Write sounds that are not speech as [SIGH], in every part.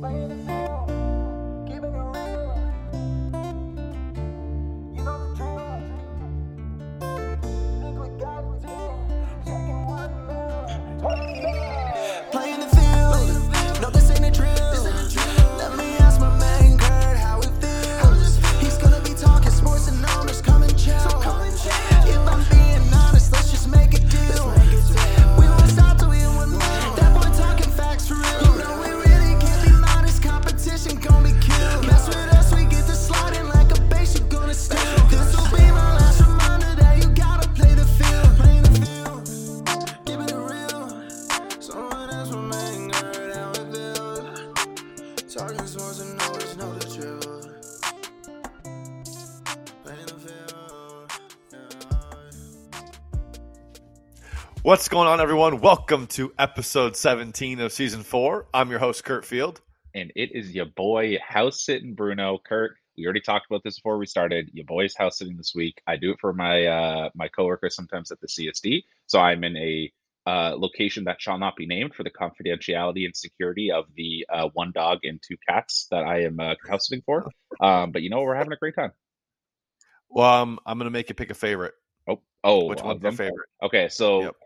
Playing What's going on, everyone? Welcome to episode 17 of season four. I'm your host, Kurt Field. and it is your boy house sitting Bruno Kurt. We already talked about this before we started. Your boy's house sitting this week. I do it for my uh, my coworkers sometimes at the CSD. So I'm in a uh, location that shall not be named for the confidentiality and security of the uh, one dog and two cats that I am uh, house sitting for. Um, but you know we're having a great time. Well, um, I'm going to make you pick a favorite. Oh, oh, Which one's your favorite? Okay, so Yep.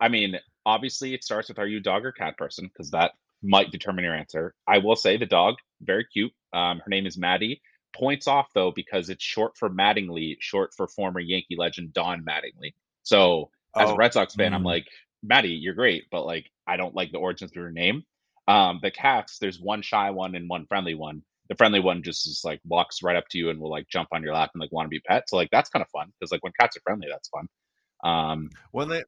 I mean, obviously, it starts with are you a dog or cat person because that might determine your answer. I will say the dog, very cute. Um, her name is Maddie. Points off though because it's short for Mattingly, short for former Yankee legend Don Mattingly. So as a Oh, Red Sox fan, I'm mm. like, Maddie, you're great, but like I don't like the origins of your name. Um, the cats, there's one shy one and one friendly one. The friendly one just is like walks right up to you and will like jump on your lap and like want to be pet. So like that's kind of fun because like when cats are friendly, that's fun. Um, When they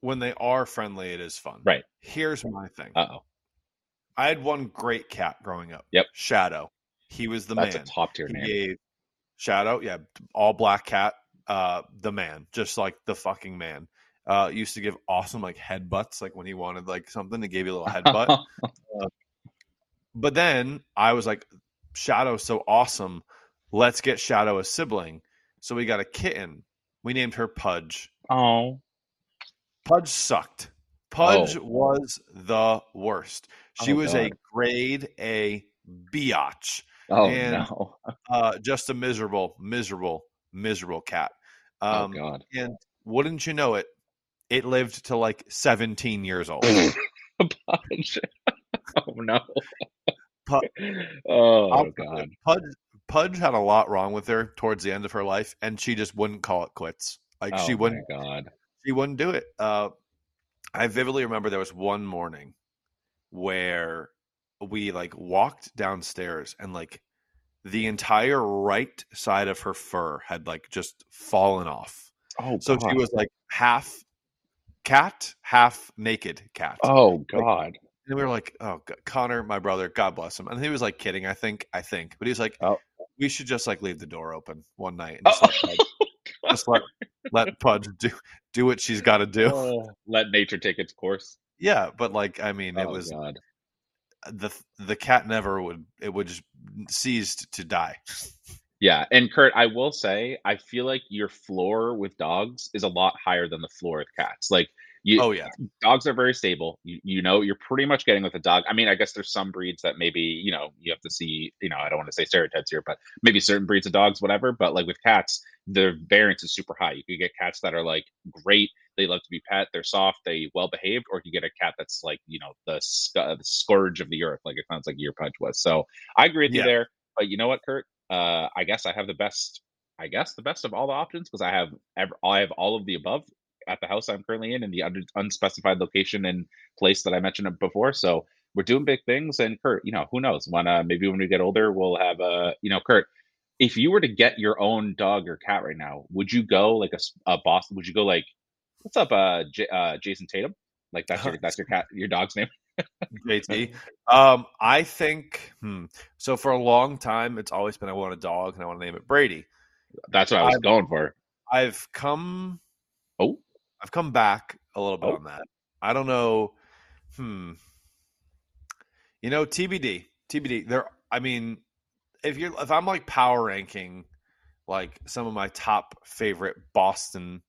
when they are friendly, it is fun. Right. Here's my thing. uh oh, I had one great cat growing up. Yep. Shadow. He was the that's man. a top tier name. gave Shadow, yeah, all black cat, uh, the man, just like the fucking man. Uh, used to give awesome like headbutts, like when he wanted like something, he gave you a little headbutt. [LAUGHS] But then I was like, Shadow's so awesome. Let's get Shadow a sibling. So we got a kitten. We named her Pudge. oh, Pudge sucked. Pudge Oh. was the worst. She Oh, was a grade A biatch. oh And- no, Uh, just a miserable, miserable, miserable cat. oh Um, god. and wouldn't you know it, it lived to like 17 years old. [LAUGHS] Punch. [LAUGHS] oh no. Pu- [LAUGHS] oh I'll- god. Pudge, Pudge had a lot wrong with her towards the end of her life, and she just wouldn't call it quits. Like Oh she wouldn't, god. She wouldn't do it. Uh, I vividly remember there was one morning where we like walked downstairs, and like the entire right side of her fur had like just fallen off. Oh So god. she was like half cat, half naked cat. Oh god. And we were like, "Oh, God. Connor, my brother, God bless him." And he was like kidding, I think, I think, but he's like, Oh. "We should just like leave the door open one night and just, let, Pudge, just let let Pudge do do what she's got to do." Oh, Let nature take its course. Yeah, but like, I mean, it oh was god. the the cat never would it would just ceased to die. Yeah, and Kurt, I will say, I feel like your floor with dogs is a lot higher than the floor with cats. Like you, Oh yeah, dogs are very stable. You, you know, you're pretty much getting with a dog. I mean, I guess there's some breeds that maybe, you know, you have to see, you know, I don't want to say stereotypes here, but maybe certain breeds of dogs, whatever. But like with cats, the variance is super high. You could get cats that are like great. They love to be pet. They're soft. They well behaved. Or you get a cat that's like, you know, the, sc- the scourge of the earth, like it sounds like your punch was. So I agree with Yeah. you there. But you know what, Kurt? Uh, I guess I have the best. I guess the best of all the options because I have ev- I have all of the above at the house I'm currently in in the un- unspecified location and place that I mentioned before. So we're doing big things. And Kurt, you know, who knows? When uh, maybe when we get older, we'll have uh, you know, Kurt. If you were to get your own dog or cat right now, would you go like a boss? Would you go like, what's up, uh, J- uh Jayson Tatum? Like that's your that's your cat your dog's name. [LAUGHS] JT. Um, I think. Hmm, so for a long time, it's always been I want a dog and I want to name it Brady. That's what I was I'm- going for. I've come. I've come back a little bit Oh. on that. I don't know. Hmm. You know, TBD. TBD. There. I mean, if you're if I'm like power ranking, like some of my top favorite Boston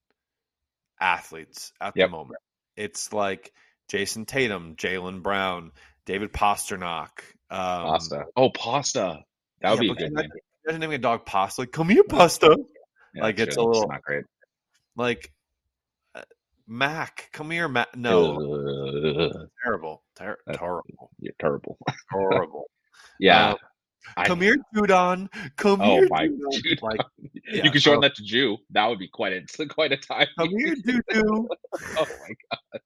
athletes at Yep. the moment, it's like Jayson Tatum, Jaylen Brown, David Pastrnak. Um, Pasta. Oh, pasta. That would yeah, be a good can name. I- Imagine naming a dog Pasta. Like, come here, Pasta. Yeah, like, it's true. a little- not great. Like, Mac, come here, Mac. No, Ugh, terrible, ter- terrible, you're terrible. horrible. [LAUGHS] Yeah. Um, I- come here, Judon. Come Oh here, my [LAUGHS] Judon. Like, yeah, you could shorten oh, that to Jew. That would be quite a [LAUGHS] quite a time. Come here, Doo oh my god.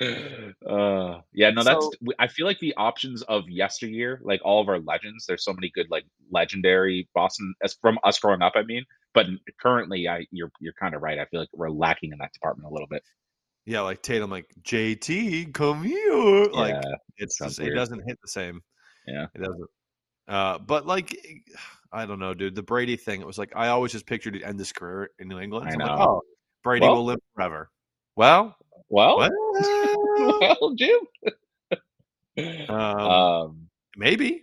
[LAUGHS] Uh, yeah, no, that's. So- I feel like the options of yesteryear, like all of our legends, there's so many good, like legendary Boston as from us growing up. I mean, but currently, I you're you're kind of right. I feel like we're lacking in that department a little bit. Yeah, like Tatum, like JT, come here. Like yeah, it's just, it doesn't hit the same. Yeah. it doesn't. Uh, but like, I don't know, dude. The Brady thing, it was like I always just pictured he'd end his career in New England. I So I'm like, know. oh, Brady Well- will live forever. Well, well, [LAUGHS] well, Jim. um, um, maybe.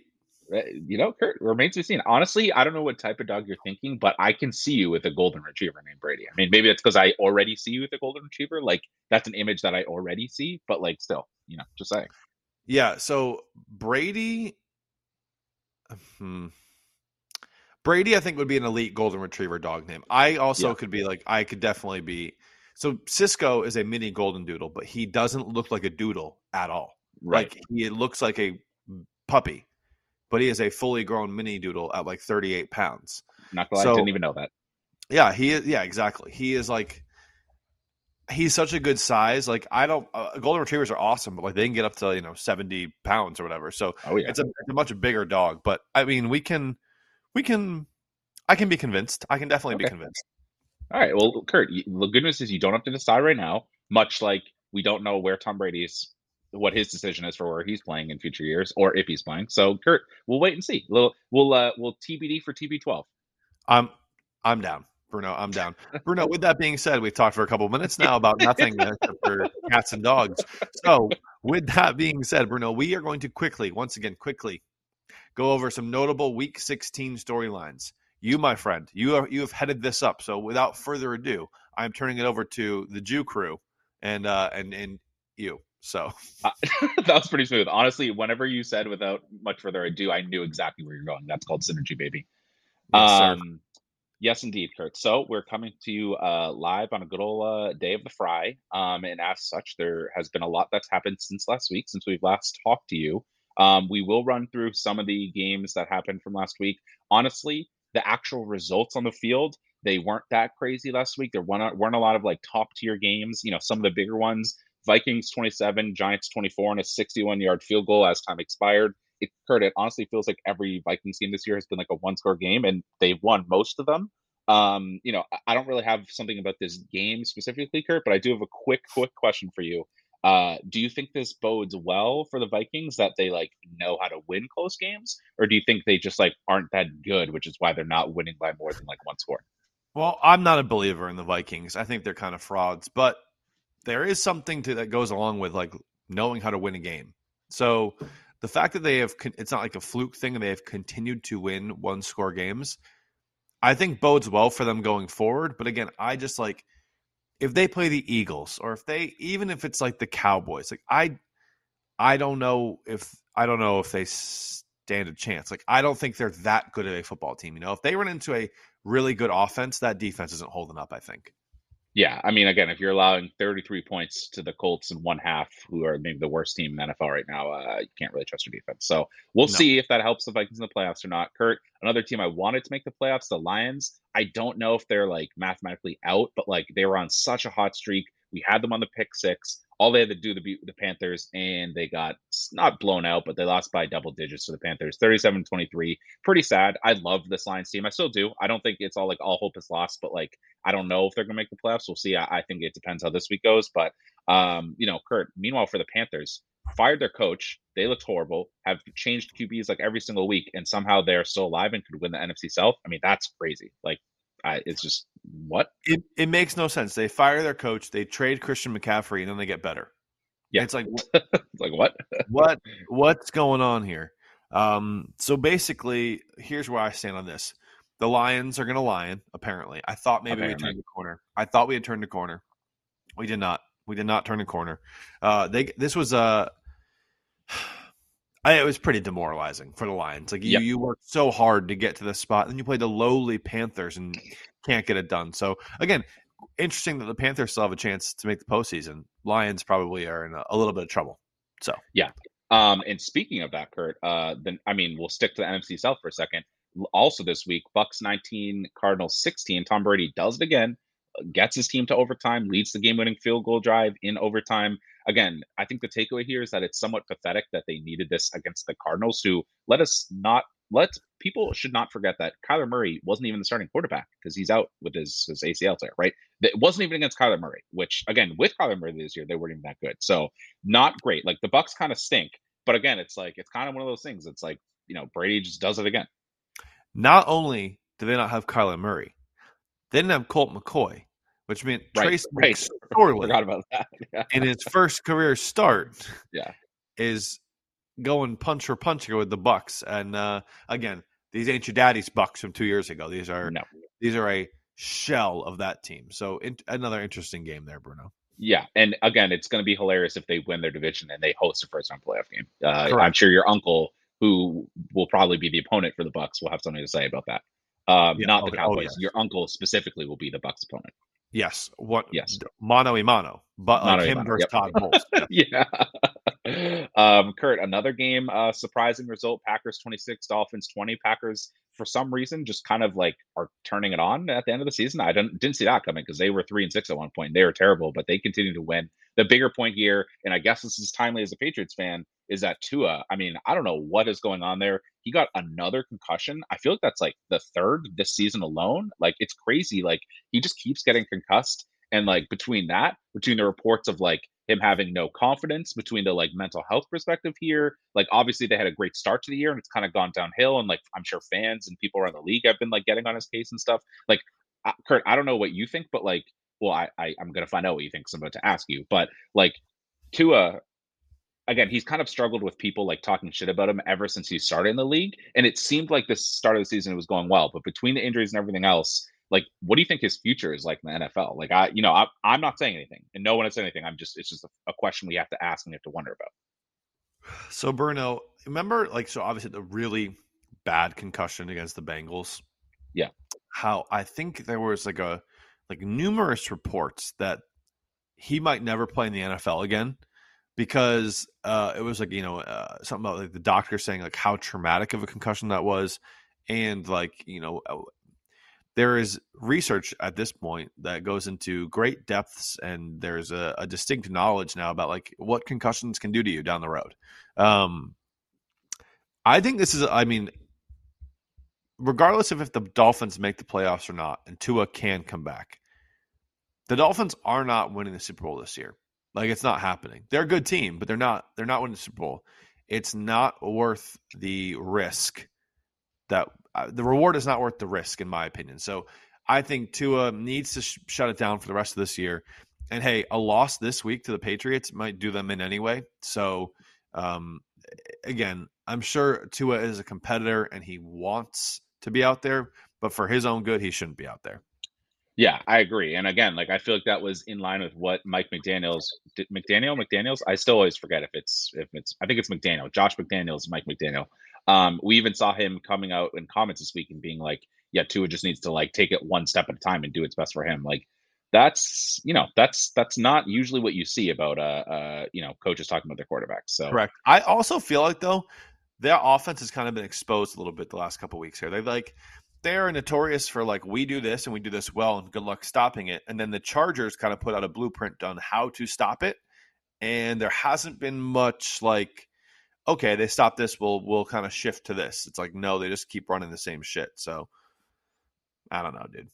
Uh, you know, Kurt remains to be seen. Honestly, I don't know what type of dog you're thinking, but I can see you with a golden retriever named Brady. I mean, maybe it's because I already see you with a golden retriever. Like that's an image that I already see, but like still, you know, just saying. Yeah. So Brady, hmm. Brady, I think would be an elite golden retriever dog name. I also Yeah. could be like, I could definitely be. So Cisco is a mini golden doodle, but he doesn't look like a doodle at all. Right. Like he looks like a puppy, but he is a fully grown mini doodle at like 38 pounds. Not gonna I didn't even know that. Yeah, he is. Yeah, exactly. He is like, he's such a good size. Like I don't, uh, golden retrievers are awesome, but like they can get up to you know 70 pounds or whatever. So Oh yeah. it's a, it's a much bigger dog. But I mean, we can, we can, I can be convinced. I can definitely be convinced. All right. Well, Kurt, the good news is you don't have to decide right now. Much like we don't know where Tom Brady's, what his decision is for where he's playing in future years, or if he's playing. So, Kurt, we'll wait and see. We'll we'll uh, we'll TBD for TB12. I'm, I'm down. Bruno, I'm down. Bruno, with that being said, we've talked for a couple minutes now about nothing [LAUGHS] except for cats and dogs. So, with that being said, Bruno, we are going to quickly, once again, quickly go over some notable Week 16 storylines. You, my friend, you are you have headed this up. So, without further ado, I'm turning it over to the Jew crew and uh and and you. So, Uh, [LAUGHS] that was pretty smooth. Honestly, whenever you said without much further ado, I knew exactly where you're going. That's called synergy, baby. yes, um, yes, indeed, Kurt. So we're coming to you uh, live on a good old uh, day of the fry. Um, and as such, there has been a lot that's happened since last week, since we've last talked to you. Um, we will run through some of the games that happened from last week. Honestly, the actual results on the field, they weren't that crazy last week. There weren't, a lot of like top tier games. You know, some of the bigger ones Vikings 27, Giants 24, and a 61 yard field goal as time expired it Kurt, it honestly feels like every Vikings game this year has been like a one score game and they've won most of them. Um, you know, I don't really have something about this game specifically, Kurt, but I do have a quick, quick question for you. Uh, do you think this bodes well for the Vikings that they like know how to win close games, or do you think they just like aren't that good, which is why they're not winning by more than like one score? Well, I'm not a believer in the Vikings. I think they're kind of frauds, but there is something to that goes along with like knowing how to win a game. So the fact that they have con- it's not like a fluke thing and they have continued to win one score games, I think bodes well for them going forward. But again, I just like if they play the Eagles or if they even if it's like the Cowboys, like I I don't know if I don't know if they stand a chance. Like I don't think they're that good of a football team. You know, if they run into a really good offense, that defense isn't holding up. I think. Yeah, I mean, again, if you're allowing 33 points to the Colts in one half, who are maybe the worst team in the NFL right now, uh, you can't really trust your defense. So we'll No. see if that helps the Vikings in the playoffs or not. Kurt, another team I wanted to make the playoffs, the Lions. I don't know if they're like mathematically out, but like they were on such a hot streak. We had them on the pick six. All they had to do to beat the Panthers, and they got not blown out, but they lost by double digits to the Panthers, 37 23. Pretty sad. I love this Lions team. I still do. I don't think it's all like all hope is lost, but like I don't know if they're going to make the playoffs. We'll see. I, I think it depends how this week goes. But, um, you know, Kurt, meanwhile, for the Panthers, fired their coach. They looked horrible, have changed QBs like every single week, and somehow they're still alive and could win the NFC South. I mean, that's crazy. Like, I, it's just what? It it makes no sense. They fire their coach, they trade Christian McCaffrey, and then they get better. Yeah. It's like [LAUGHS] It's like what? [LAUGHS] what what's going on here? Um, so basically, here's where I stand on this. The Lions are going to lion. Apparently, I thought maybe we turned the corner. I thought we had turned the corner. We did not. We did not turn the corner. Uh, they this was a [SIGHS] I, it was pretty demoralizing for the Lions. Like you, Yep. you worked so hard to get to this spot, and you play the lowly Panthers and can't get it done. So again, interesting that the Panthers still have a chance to make the postseason. Lions probably are in a, a little bit of trouble. So yeah. Um, and speaking of that, Kurt, uh, then I mean, we'll stick to the NFC South for a second. Also, this week, Bucks 19, Cardinals 16. Tom Brady does it again, gets his team to overtime, leads the game-winning field goal drive in overtime. Again, I think the takeaway here is that it's somewhat pathetic that they needed this against the Cardinals, who let us not let people should not forget that Kyler Murray wasn't even the starting quarterback because he's out with his, his ACL tear, right? It wasn't even against Kyler Murray, which again, with Kyler Murray this year, they weren't even that good. So not great. Like the Bucks kind of stink. But again, it's like it's kind of one of those things. It's like you know Brady just does it again. not only do they not have Kyler Murray, they didn't have Colt McCoy, which meant Right, Trace right. McSorley [LAUGHS] Forgot about that. [LAUGHS] Yeah. in his first career start Yeah. is going punch for punch with the Bucks. And uh, again, these ain't your daddy's Bucks from two years ago. These are No. these are a shell of that team. So in, another interesting game there, Bruno. Yeah, and again, it's going to be hilarious if they win their division and they host a first round playoff game. Uh, I'm sure your uncle, who will probably be the opponent for the Bucks, will have something to say about that. Um, Yeah, not oh, the oh, Cowboys. yes. Your uncle specifically will be the Bucks opponent. Yes, what? Yes. mono y mano, but like him mano, versus yep. Todd Bowles. [LAUGHS] yeah. [LAUGHS] um, Kurt, another game, uh, surprising result. Packers 26, Dolphins 20. Packers, for some reason, just kind of like are turning it on at the end of the season. I didn't didn't see that coming because they were three and six at one point. They were terrible, but they continue to win. The bigger point here, and I guess this is timely as a Patriots fan, is that Tua. I mean, I don't know what is going on there. He got another concussion. I feel like that's like the third this season alone. Like it's crazy. Like he just keeps getting concussed. And like between that, between the reports of like him having no confidence, between the like mental health perspective here, like obviously they had a great start to the year and it's kind of gone downhill. And like I'm sure fans and people around the league have been like getting on his case and stuff. Like uh, Kurt, I don't know what you think, but like, well, I, I I'm gonna find out what you think. 'cause I'm about to ask you, but like Tua, again, he's kind of struggled with people like talking shit about him ever since he started in the league. And it seemed like the start of the season was going well, but between the injuries and everything else, like, what do you think his future is like in the NFL? Like, I, you know, I, I'm not saying anything, and no one has said anything. I'm just, it's just a, a question we have to ask and we have to wonder about. So Bruno, remember like so obviously the really bad concussion against the Bengals. Yeah. How I think there was like a like numerous reports that he might never play in the NFL again because uh, it was like you know uh, something about like the doctor saying like how traumatic of a concussion that was, and like you know uh, there is research at this point that goes into great depths and there's a, a distinct knowledge now about like what concussions can do to you down the road. Um, I think this is I mean regardless of if the Dolphins make the playoffs or not, and Tua can come back, the Dolphins are not winning the Super Bowl this year. Like it's not happening. They're a good team, but they're not. They're not winning the Super Bowl. It's not worth the risk. That the reward is not worth the risk, in my opinion. So I think Tua needs to sh- shut it down for the rest of this year. And hey, a loss this week to the Patriots might do them in anyway. So um, again, I'm sure Tua is a competitor and he wants to be out there, but for his own good, he shouldn't be out there. Yeah, I agree. And again, like I feel like that was in line with what Mike McDaniel's McDaniel McDaniel's. I still always forget if it's if it's I think it's McDaniel, Josh McDaniels, Mike McDaniel. Um, we even saw him coming out in comments this week and being like, "Yeah, Tua just needs to like take it one step at a time and do its best for him." Like that's you know that's that's not usually what you see about uh uh you know coaches talking about their quarterbacks. So Correct. I also feel like though their offense has kind of been exposed a little bit the last couple weeks here. They like they're notorious for like we do this and we do this well and good luck stopping it. And then the Chargers kind of put out a blueprint on how to stop it. And there hasn't been much like okay, they stop this, we'll we'll kind of shift to this. It's like no, they just keep running the same shit. So I don't know, dude.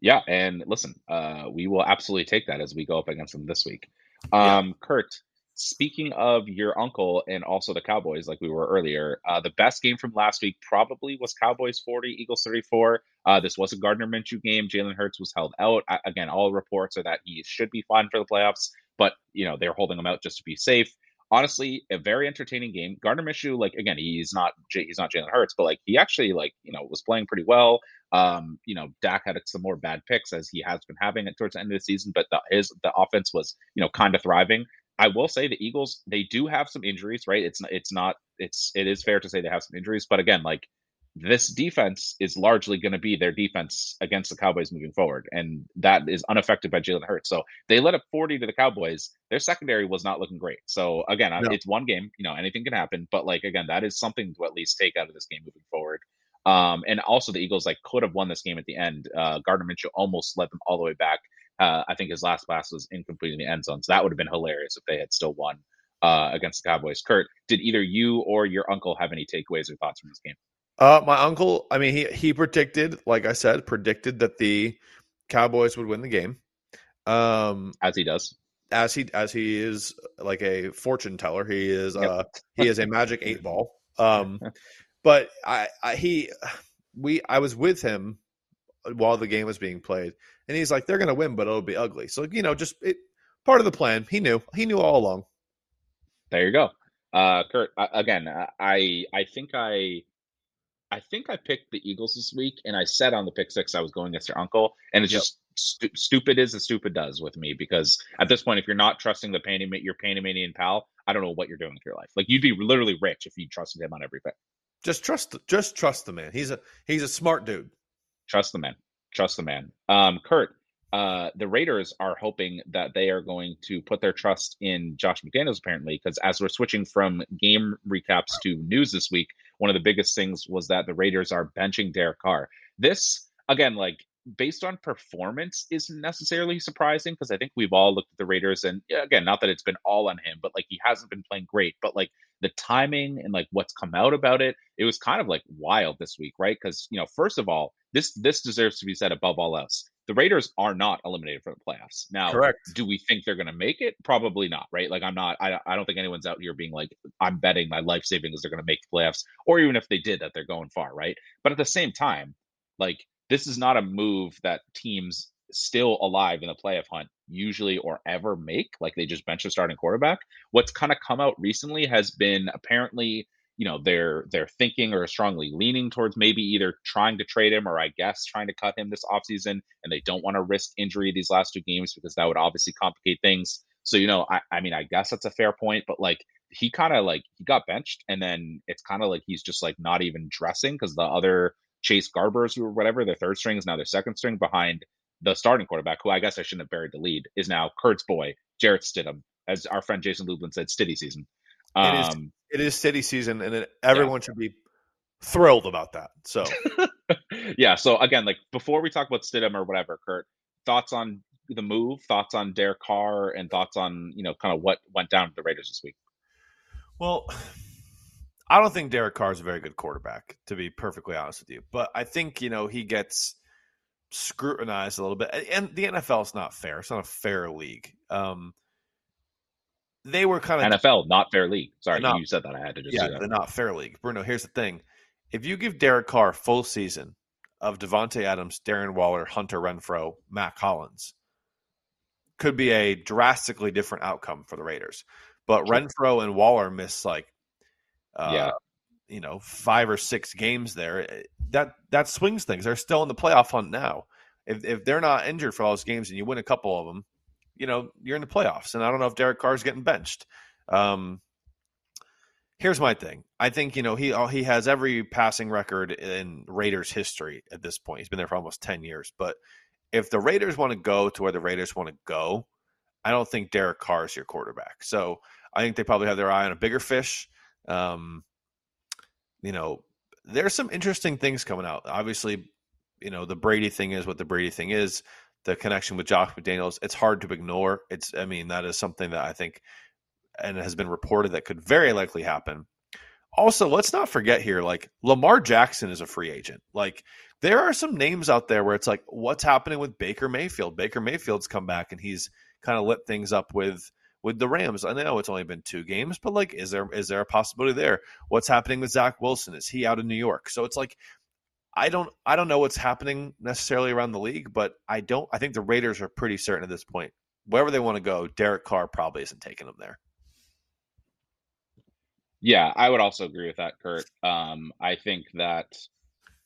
Yeah, and listen, uh, we will absolutely take that as we go up against them this week. Yeah. Um, Kurt, speaking of your uncle and also the Cowboys, like we were earlier, uh, the best game from last week probably was Cowboys 40, Eagles 34. Uh, this was a Gardner Minshew game. Jalen Hurts was held out. I, again, all reports are that he should be fine for the playoffs, but you know they're holding him out just to be safe. Honestly, a very entertaining game. Gardner Minshew, like again, he's not he's not Jalen Hurts, but like he actually like you know was playing pretty well. Um, you know, Dak had some more bad picks as he has been having it towards the end of the season, but the, his the offense was you know kind of thriving. I will say the Eagles they do have some injuries, right? It's it's not it's it is fair to say they have some injuries, but again, like this defense is largely going to be their defense against the Cowboys moving forward, and that is unaffected by Jalen Hurts. So they let up 40 to the Cowboys. Their secondary was not looking great. So again, no. it's one game. You know, anything can happen, but like again, that is something to at least take out of this game moving forward. Um, and also the Eagles like could have won this game at the end. Uh, Gardner Minshew almost led them all the way back. Uh, I think his last pass was incomplete in the end zone, so that would have been hilarious if they had still won uh, against the Cowboys. Kurt, did either you or your uncle have any takeaways or thoughts from this game? Uh, my uncle, I mean, he he predicted, like I said, predicted that the Cowboys would win the game. Um, as he does, as he as he is like a fortune teller. He is yep. uh he is a magic eight ball. [LAUGHS] Um, but I, I he we I was with him while the game was being played, and he's like, "They're going to win, but it'll be ugly." So you know, just it, part of the plan. He knew. He knew all along. There you go, uh, Kurt. again, I I think I I think I picked the Eagles this week, and I said on the pick six I was going against your uncle, and it's yep. just stu- stupid is as stupid does with me because at this point, if you're not trusting the Panamanian, your Panamanian pal, I don't know what you're doing with your life. Like you'd be literally rich if you trusted him on every pick. Just trust, just trust the man. He's a he's a smart dude. Trust the man. Trust the man. Um, Kurt, uh, the Raiders are hoping that they are going to put their trust in Josh McDaniels, apparently, because as we're switching from game recaps to news this week, one of the biggest things was that the Raiders are benching Derek Carr. This, again, like based on performance, isn't necessarily surprising because I think we've all looked at the Raiders and again, not that it's been all on him, but like he hasn't been playing great, but like the timing and like what's come out about it, it was kind of like wild this week, right? Because you know, first of all, this this deserves to be said above all else. The Raiders are not eliminated from the playoffs. Now, correct. Do we think they're going to make it? Probably not, right? Like I'm not. I I don't think anyone's out here being like I'm betting my life savings they're going to make the playoffs, or even if they did, that they're going far, right? But at the same time, like this is not a move that teams still alive in the playoff hunt usually or ever make. Like they just bench a starting quarterback. What's kind of come out recently has been apparently, you know, they're they're thinking or strongly leaning towards maybe either trying to trade him or I guess trying to cut him this offseason. And they don't want to risk injury these last two games because that would obviously complicate things. So, you know, I, I mean, I guess that's a fair point, but like he kind of like he got benched and then it's kind of like he's just like not even dressing because the other Chase Garbers or whatever, their third string is now their second string behind the starting quarterback, who I guess I shouldn't have buried the lead, is now Kurt's boy, Jarrett Stidham, as our friend Jason Lublin said, Stiddy season. Um, it is it is Stiddy season, and it, everyone yeah. should be thrilled about that. So, [LAUGHS] yeah. So again, like before we talk about Stidham or whatever, Kurt, thoughts on the move, thoughts on Derek Carr, and thoughts on you know kind of what went down to the Raiders this week. Well, I don't think Derek Carr is a very good quarterback, to be perfectly honest with you. But I think you know he gets scrutinized a little bit, and the NFL is not fair. It's not a fair league. Um, they were kind of NFL, not fair league. Sorry, not, you said that. I had to just yeah, the not fair league. Bruno, here's the thing: if you give Derek Carr full season of Davante Adams, Darren Waller, Hunter Renfrow, Mack Hollins, could be a drastically different outcome for the Raiders. But Renfrow and Waller miss like uh, yeah. you know, five or six games there, eh, that that swings things. They're still in the playoff hunt now. If if they're not injured for all those games and you win a couple of them, you know, you're in the playoffs. And I don't know if Derek Carr is getting benched. Um, here's my thing. I think you know he he has every passing record in Raiders history at this point. He's been there for almost ten years. But if the Raiders want to go to where the Raiders want to go, I don't think Derek Carr is your quarterback. So I think they probably have their eye on a bigger fish. Um, you know, there's some interesting things coming out. Obviously, you know, the Brady thing is what the Brady thing is. The connection with Josh McDaniels, it's hard to ignore. It's, I mean, that is something that I think, and has been reported that could very likely happen. Also, let's not forget here, like Lamar Jackson is a free agent. Like there are some names out there where it's like, what's happening with Baker Mayfield? Baker Mayfield's come back and he's kind of lit things up with with the Rams. I know it's only been two games, but like, is there is there a possibility there? What's happening with Zach Wilson? Is he out of New York? So it's like, I don't I don't know what's happening necessarily around the league, but I don't. I think the Raiders are pretty certain at this point. Wherever they want to go, Derek Carr probably isn't taking them there. Yeah, I would also agree with that, Kurt. Um, I think that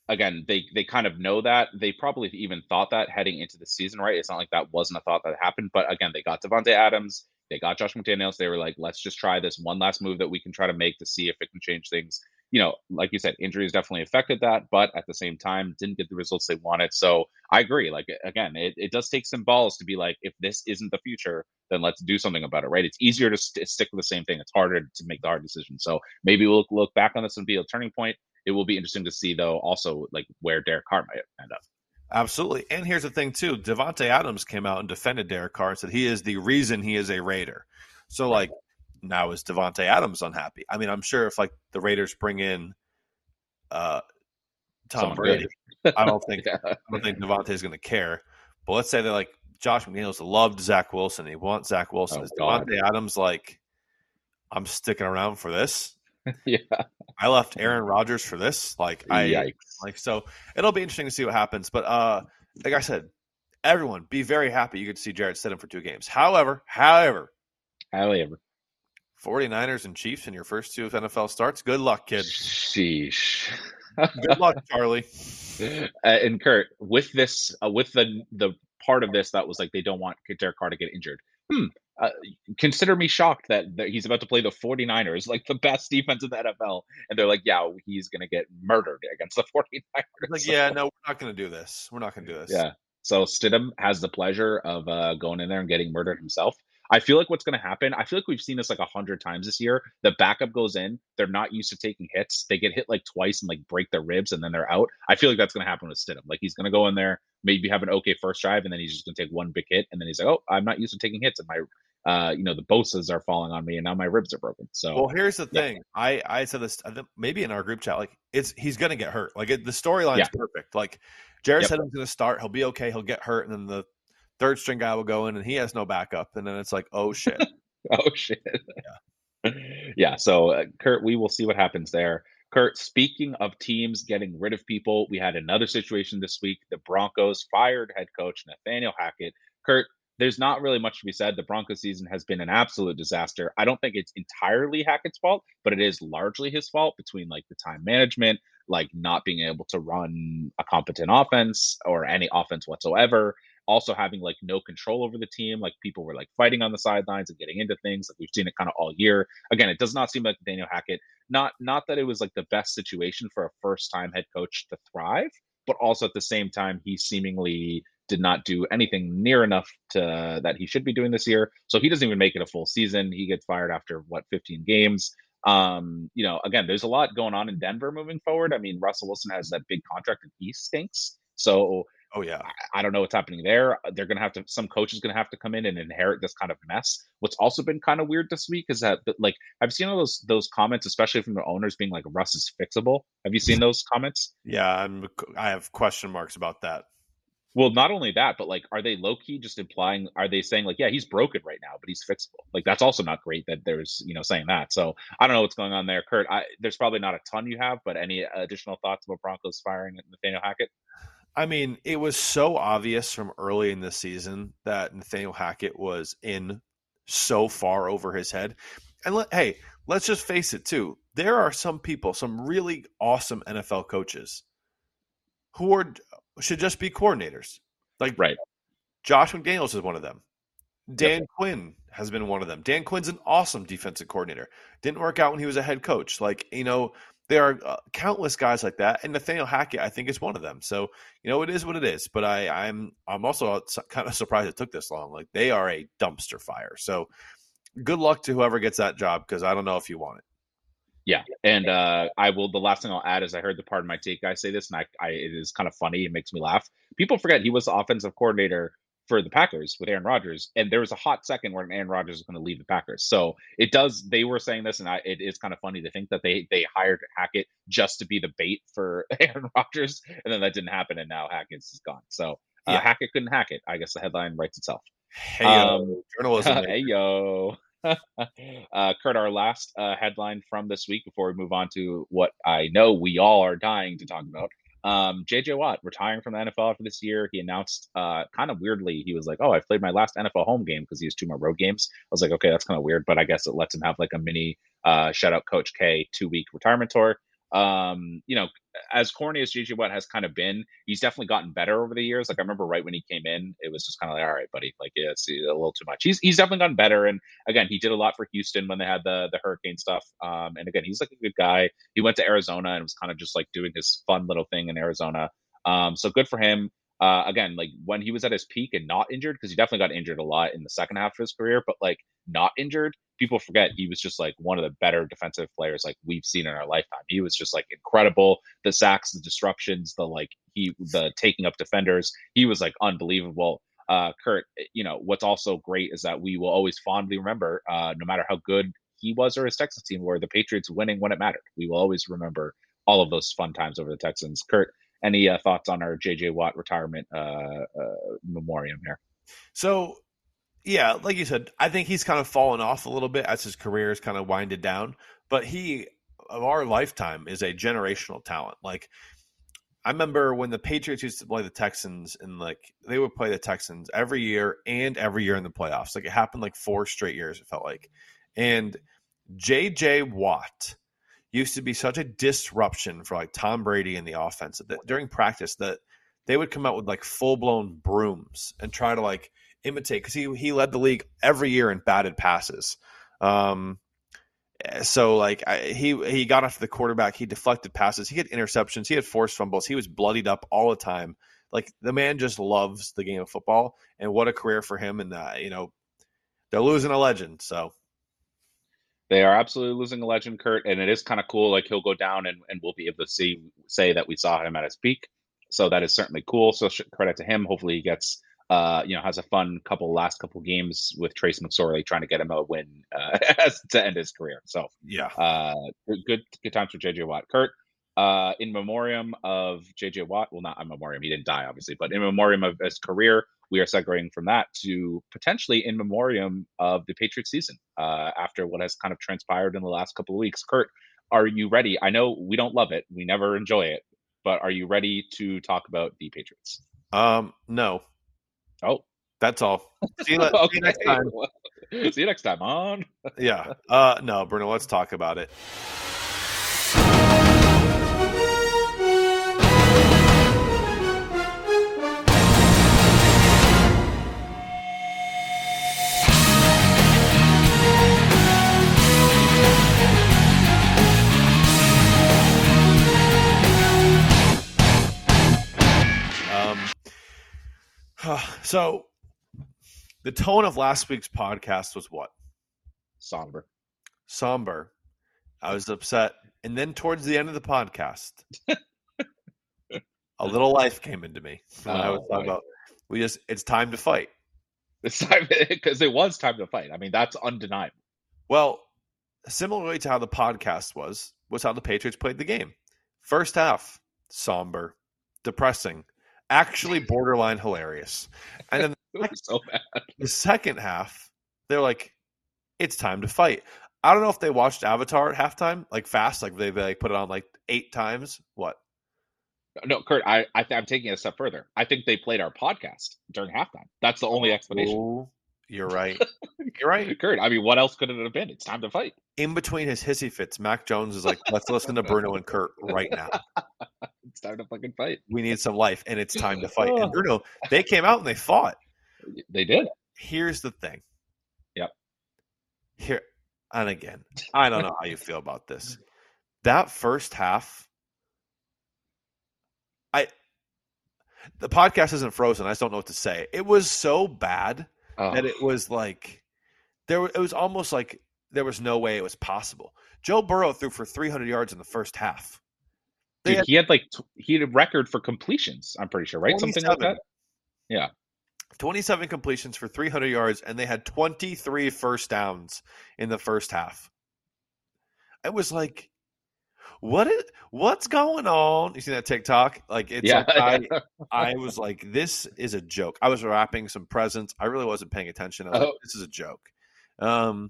again, they they kind of know that. They probably even thought that heading into the season, right? It's not like that wasn't a thought that happened, but again, they got Davante Adams, They got Josh McDaniels. They were like, let's just try this one last move that we can try to make to see if it can change things. You know, like you said, injuries definitely affected that, but at the same time, didn't get the results they wanted. So I agree. Like again, it, it does take some balls to be like, if this isn't the future, then let's do something about it, right? It's easier to st- stick with the same thing. It's harder to make the hard decision. So maybe we'll look back on this and be a turning point. It will be interesting to see though, also like where Derek Carr might end up. Absolutely. And here's the thing too. Davante Adams came out and defended Derek Carr and said he is the reason he is a Raider. So like now is Davante Adams unhappy? I mean, I'm sure if like the Raiders bring in uh Tom Someone Brady. I don't think [LAUGHS] Yeah. I don't think Davante is going to care. But let's say they're like Josh McDaniels loved Zach Wilson. He wants Zach Wilson. Oh, is God. Davante Adams like, I'm sticking around for this? [LAUGHS] yeah. I left Aaron Rodgers for this. Like I Yikes. like so it'll be interesting to see what happens. But uh like I said, everyone be very happy you get to see Jarrett Stidham for two games. However, however, However, 49ers and Chiefs in your first two NFL starts. Good luck, kid. sheesh. Good luck, Charlie. [LAUGHS] Uh, and Kurt, with this, uh, with the the part of this that was like they don't want Derek Carr to get injured. Hmm. Uh, consider me shocked that, that he's about to play the 49ers, like the best defense in the NFL, and they're like, yeah, he's going to get murdered against the [LAUGHS] 49ers. Like, yeah, no, we're not going to do this. We're not going to do this. Yeah. So Stidham has the pleasure of uh, going in there and getting murdered himself. I feel like what's going to happen. I feel like we've seen this like a hundred times this year. The backup goes in. They're not used to taking hits. They get hit like twice and like break their ribs, and then they're out. I feel like that's going to happen with Stidham. Like he's going to go in there, maybe have an okay first drive, and then he's just going to take one big hit, and then he's like, "Oh, I'm not used to taking hits, and my, uh, you know, the Bosas are falling on me, and now my ribs are broken." So Well, here's the Yeah. thing. I I said this maybe in our group chat. Like, it's he's going to get hurt. Like it, the storyline's Yeah. perfect. Like Jarrett Yep. he's going to start. He'll be okay. He'll get hurt, and then the third string guy will go in, and he has no backup. And then it's like, oh shit. [LAUGHS] Oh shit. Yeah. [LAUGHS] yeah. So uh, Kurt, we will see what happens there. Kurt, speaking of teams getting rid of people, we had another situation this week. The Broncos fired head coach Nathaniel Hackett. Kurt, there's not really much to be said. The Broncos season has been an absolute disaster. I don't think it's entirely Hackett's fault, but it is largely his fault between like the time management, like not being able to run a competent offense or any offense whatsoever also having like no control over the team. Like people were like fighting on the sidelines and getting into things. Like we've seen it kind of all year. Again, it does not seem like Daniel Hackett. Not not that it was like the best situation for a first time head coach to thrive, but also at the same time he seemingly did not do anything near enough to that he should be doing this year. So he doesn't even make it a full season. He gets fired after what 15 games. Um, you know, again, there's a lot going on in Denver moving forward. I mean, Russell Wilson has that big contract and he stinks. So Oh yeah. I- I don't know what's happening there. They're going to have to, some coach is going to have to come in and inherit this kind of mess. What's also been kind of weird this week is that, that, like, I've seen all those those comments, especially from the owners, being like, "Russ is fixable." Have you seen [LAUGHS] those comments? Yeah, I'm. I have question marks about that. Well, not only that, but like, are they low key just implying? Are they saying like, "Yeah, he's broken right now, but he's fixable"? Like, that's also not great that there's you know saying that. So I don't know what's going on there, Kurt. I, there's probably not a ton you have, but any additional thoughts about Broncos firing Nathaniel Hackett? I mean, it was so obvious from early in the season that Nathaniel Hackett was in so far over his head. And let, hey, let's just face it too. There are some people, some really awesome NFL coaches who are should just be coordinators. Like Right. Josh McDaniels is one of them. Dan Quinn has been one of them. Dan Quinn's an awesome defensive coordinator. Didn't work out when he was a head coach. Like, you know, there are uh, countless guys like that, and Nathaniel Hackett, I think, is one of them. So, you know, it is what it is. But I, I'm, I'm also kind of surprised it took this long. Like, they are a dumpster fire. So, good luck to whoever gets that job because I don't know if you want it. Yeah, and uh, I will. The last thing I'll add is I heard the Pardon My Take guy say this, and I, I it is kind of funny. It makes me laugh. People forget he was the offensive coordinator for the Packers with Aaron Rodgers, and there was a hot second where Aaron Rodgers was going to leave the Packers. So it does. They were saying this, and I, it is kind of funny to think that they they hired Hackett just to be the bait for [LAUGHS] Aaron Rodgers, and then that didn't happen, and now Hackett's is gone. So uh, Yeah. Hackett couldn't hack it. I guess the headline writes itself. Hey, Um, journalism. [LAUGHS] hey yo. [LAUGHS] uh, Kurt, our last uh, headline from this week before we move on to what I know we all are dying to talk about. Um, JJ Watt retiring from the NFL for this year. He announced uh, kind of weirdly, he was like, Oh, I've played my last NFL home game because he has two more road games. I was like, Okay, that's kind of weird, but I guess it lets him have like a mini uh, shout out Coach K two week retirement tour. Um, you know, as corny as JJ Watt has kind of been, he's definitely gotten better over the years. Like I remember right when he came in, it was just kind of like, all right, buddy, like yeah, it's a little too much. He's he's definitely gotten better, and again, he did a lot for Houston when they had the the hurricane stuff. Um, and again, he's like a good guy. He went to Arizona and was kind of just like doing his fun little thing in Arizona. Um, so good for him. Uh, again, like when he was at his peak and not injured, because he definitely got injured a lot in the second half of his career, but like not injured, people forget he was just like one of the better defensive players like we've seen in our lifetime. He was just like incredible. The sacks, the disruptions, the like he the taking up defenders. He was like unbelievable. Uh, Kurt, you know what's also great is that we will always fondly remember, uh, no matter how good he was or his Texans team were, the Patriots winning when it mattered. We will always remember all of those fun times over the Texans. Kurt, any uh, thoughts on our JJ Watt retirement uh, uh, memoriam here? So, yeah, like you said, I think he's kind of fallen off a little bit as his career is kind of winded down. But he, of our lifetime, is a generational talent. Like, I remember when the Patriots used to play the Texans, and like they would play the Texans every year and every year in the playoffs. Like it happened like four straight years. It felt like, and JJ Watt used to be such a disruption for like Tom Brady and the offense that during practice that they would come out with like full blown brooms and try to like imitate because he he led the league every year in batted passes. Um, so like I, he he got after the quarterback, he deflected passes, he had interceptions, he had forced fumbles, he was bloodied up all the time. Like the man just loves the game of football, and what a career for him! And uh, you know they're losing a legend, so they are absolutely losing a legend, Kurt, and it is kind of cool. Like he'll go down, and, and we'll be able to see say that we saw him at his peak. So that is certainly cool. So credit to him. Hopefully he gets uh, you know, has a fun couple last couple games with Trace McSorley trying to get him a win uh, [LAUGHS] to end his career. So yeah, uh, good good times for JJ Watt. Kurt, uh, in memoriam of JJ Watt, well, not in memoriam, he didn't die obviously, but in memoriam of his career, we are segueing from that to potentially in memoriam of the Patriots season uh, after what has kind of transpired in the last couple of weeks. Kurt, are you ready? I know we don't love it, we never enjoy it, but are you ready to talk about the Patriots? Um, no. Oh, that's all. See you, [LAUGHS] okay. [LAUGHS] see you next time. see you next time on. yeah. Uh, no, Bruno. Let's talk about it. [SIGHS] So, the tone of last week's podcast was what? Somber. Somber. I was upset. And then towards the end of the podcast, [LAUGHS] a little life came into me. Oh, I was talking about we just it's time to fight. It's time [LAUGHS] because it was time to fight. I mean, that's undeniable. Well, similarly to how the podcast was, was how the Patriots played the game. First half, somber, depressing actually borderline hilarious. And then [LAUGHS] the, so the second half, they're like, it's time to fight. I don't know if they watched Avatar at halftime, like fast, like they, they like put it on like eight times. What? No, Kurt, I, I am taking it a step further. I think they played our podcast during halftime. That's the only explanation. Oh, you're right. [LAUGHS] You're right, Kurt. I mean, what else could it have been? It's time to fight. In between his hissy fits, Mac Jones is like, "Let's listen to Bruno and Kurt right now." [LAUGHS] it's time to fucking fight. We need some life, and it's time to fight. And [LAUGHS] Bruno, they came out and they fought. They did. Here's the thing. Yep. Here, and again, I don't know how you feel about this. That first half, I the podcast isn't frozen. I just don't know what to say. It was so bad oh. that it oh. was like there. It was almost like there was no way it was possible. Joe Burrow threw for 300 yards in the first half. Dude, had, he had like he had a record for completions. I'm pretty sure, right? Something like that. Yeah. 27 completions for 300 yards, and they had 23 first downs in the first half. It was like, what is what's going on? You see that TikTok? Like it's yeah. like I, [LAUGHS] I was like, this is a joke. I was wrapping some presents. I really wasn't paying attention. I was oh. like, this is a joke. Um,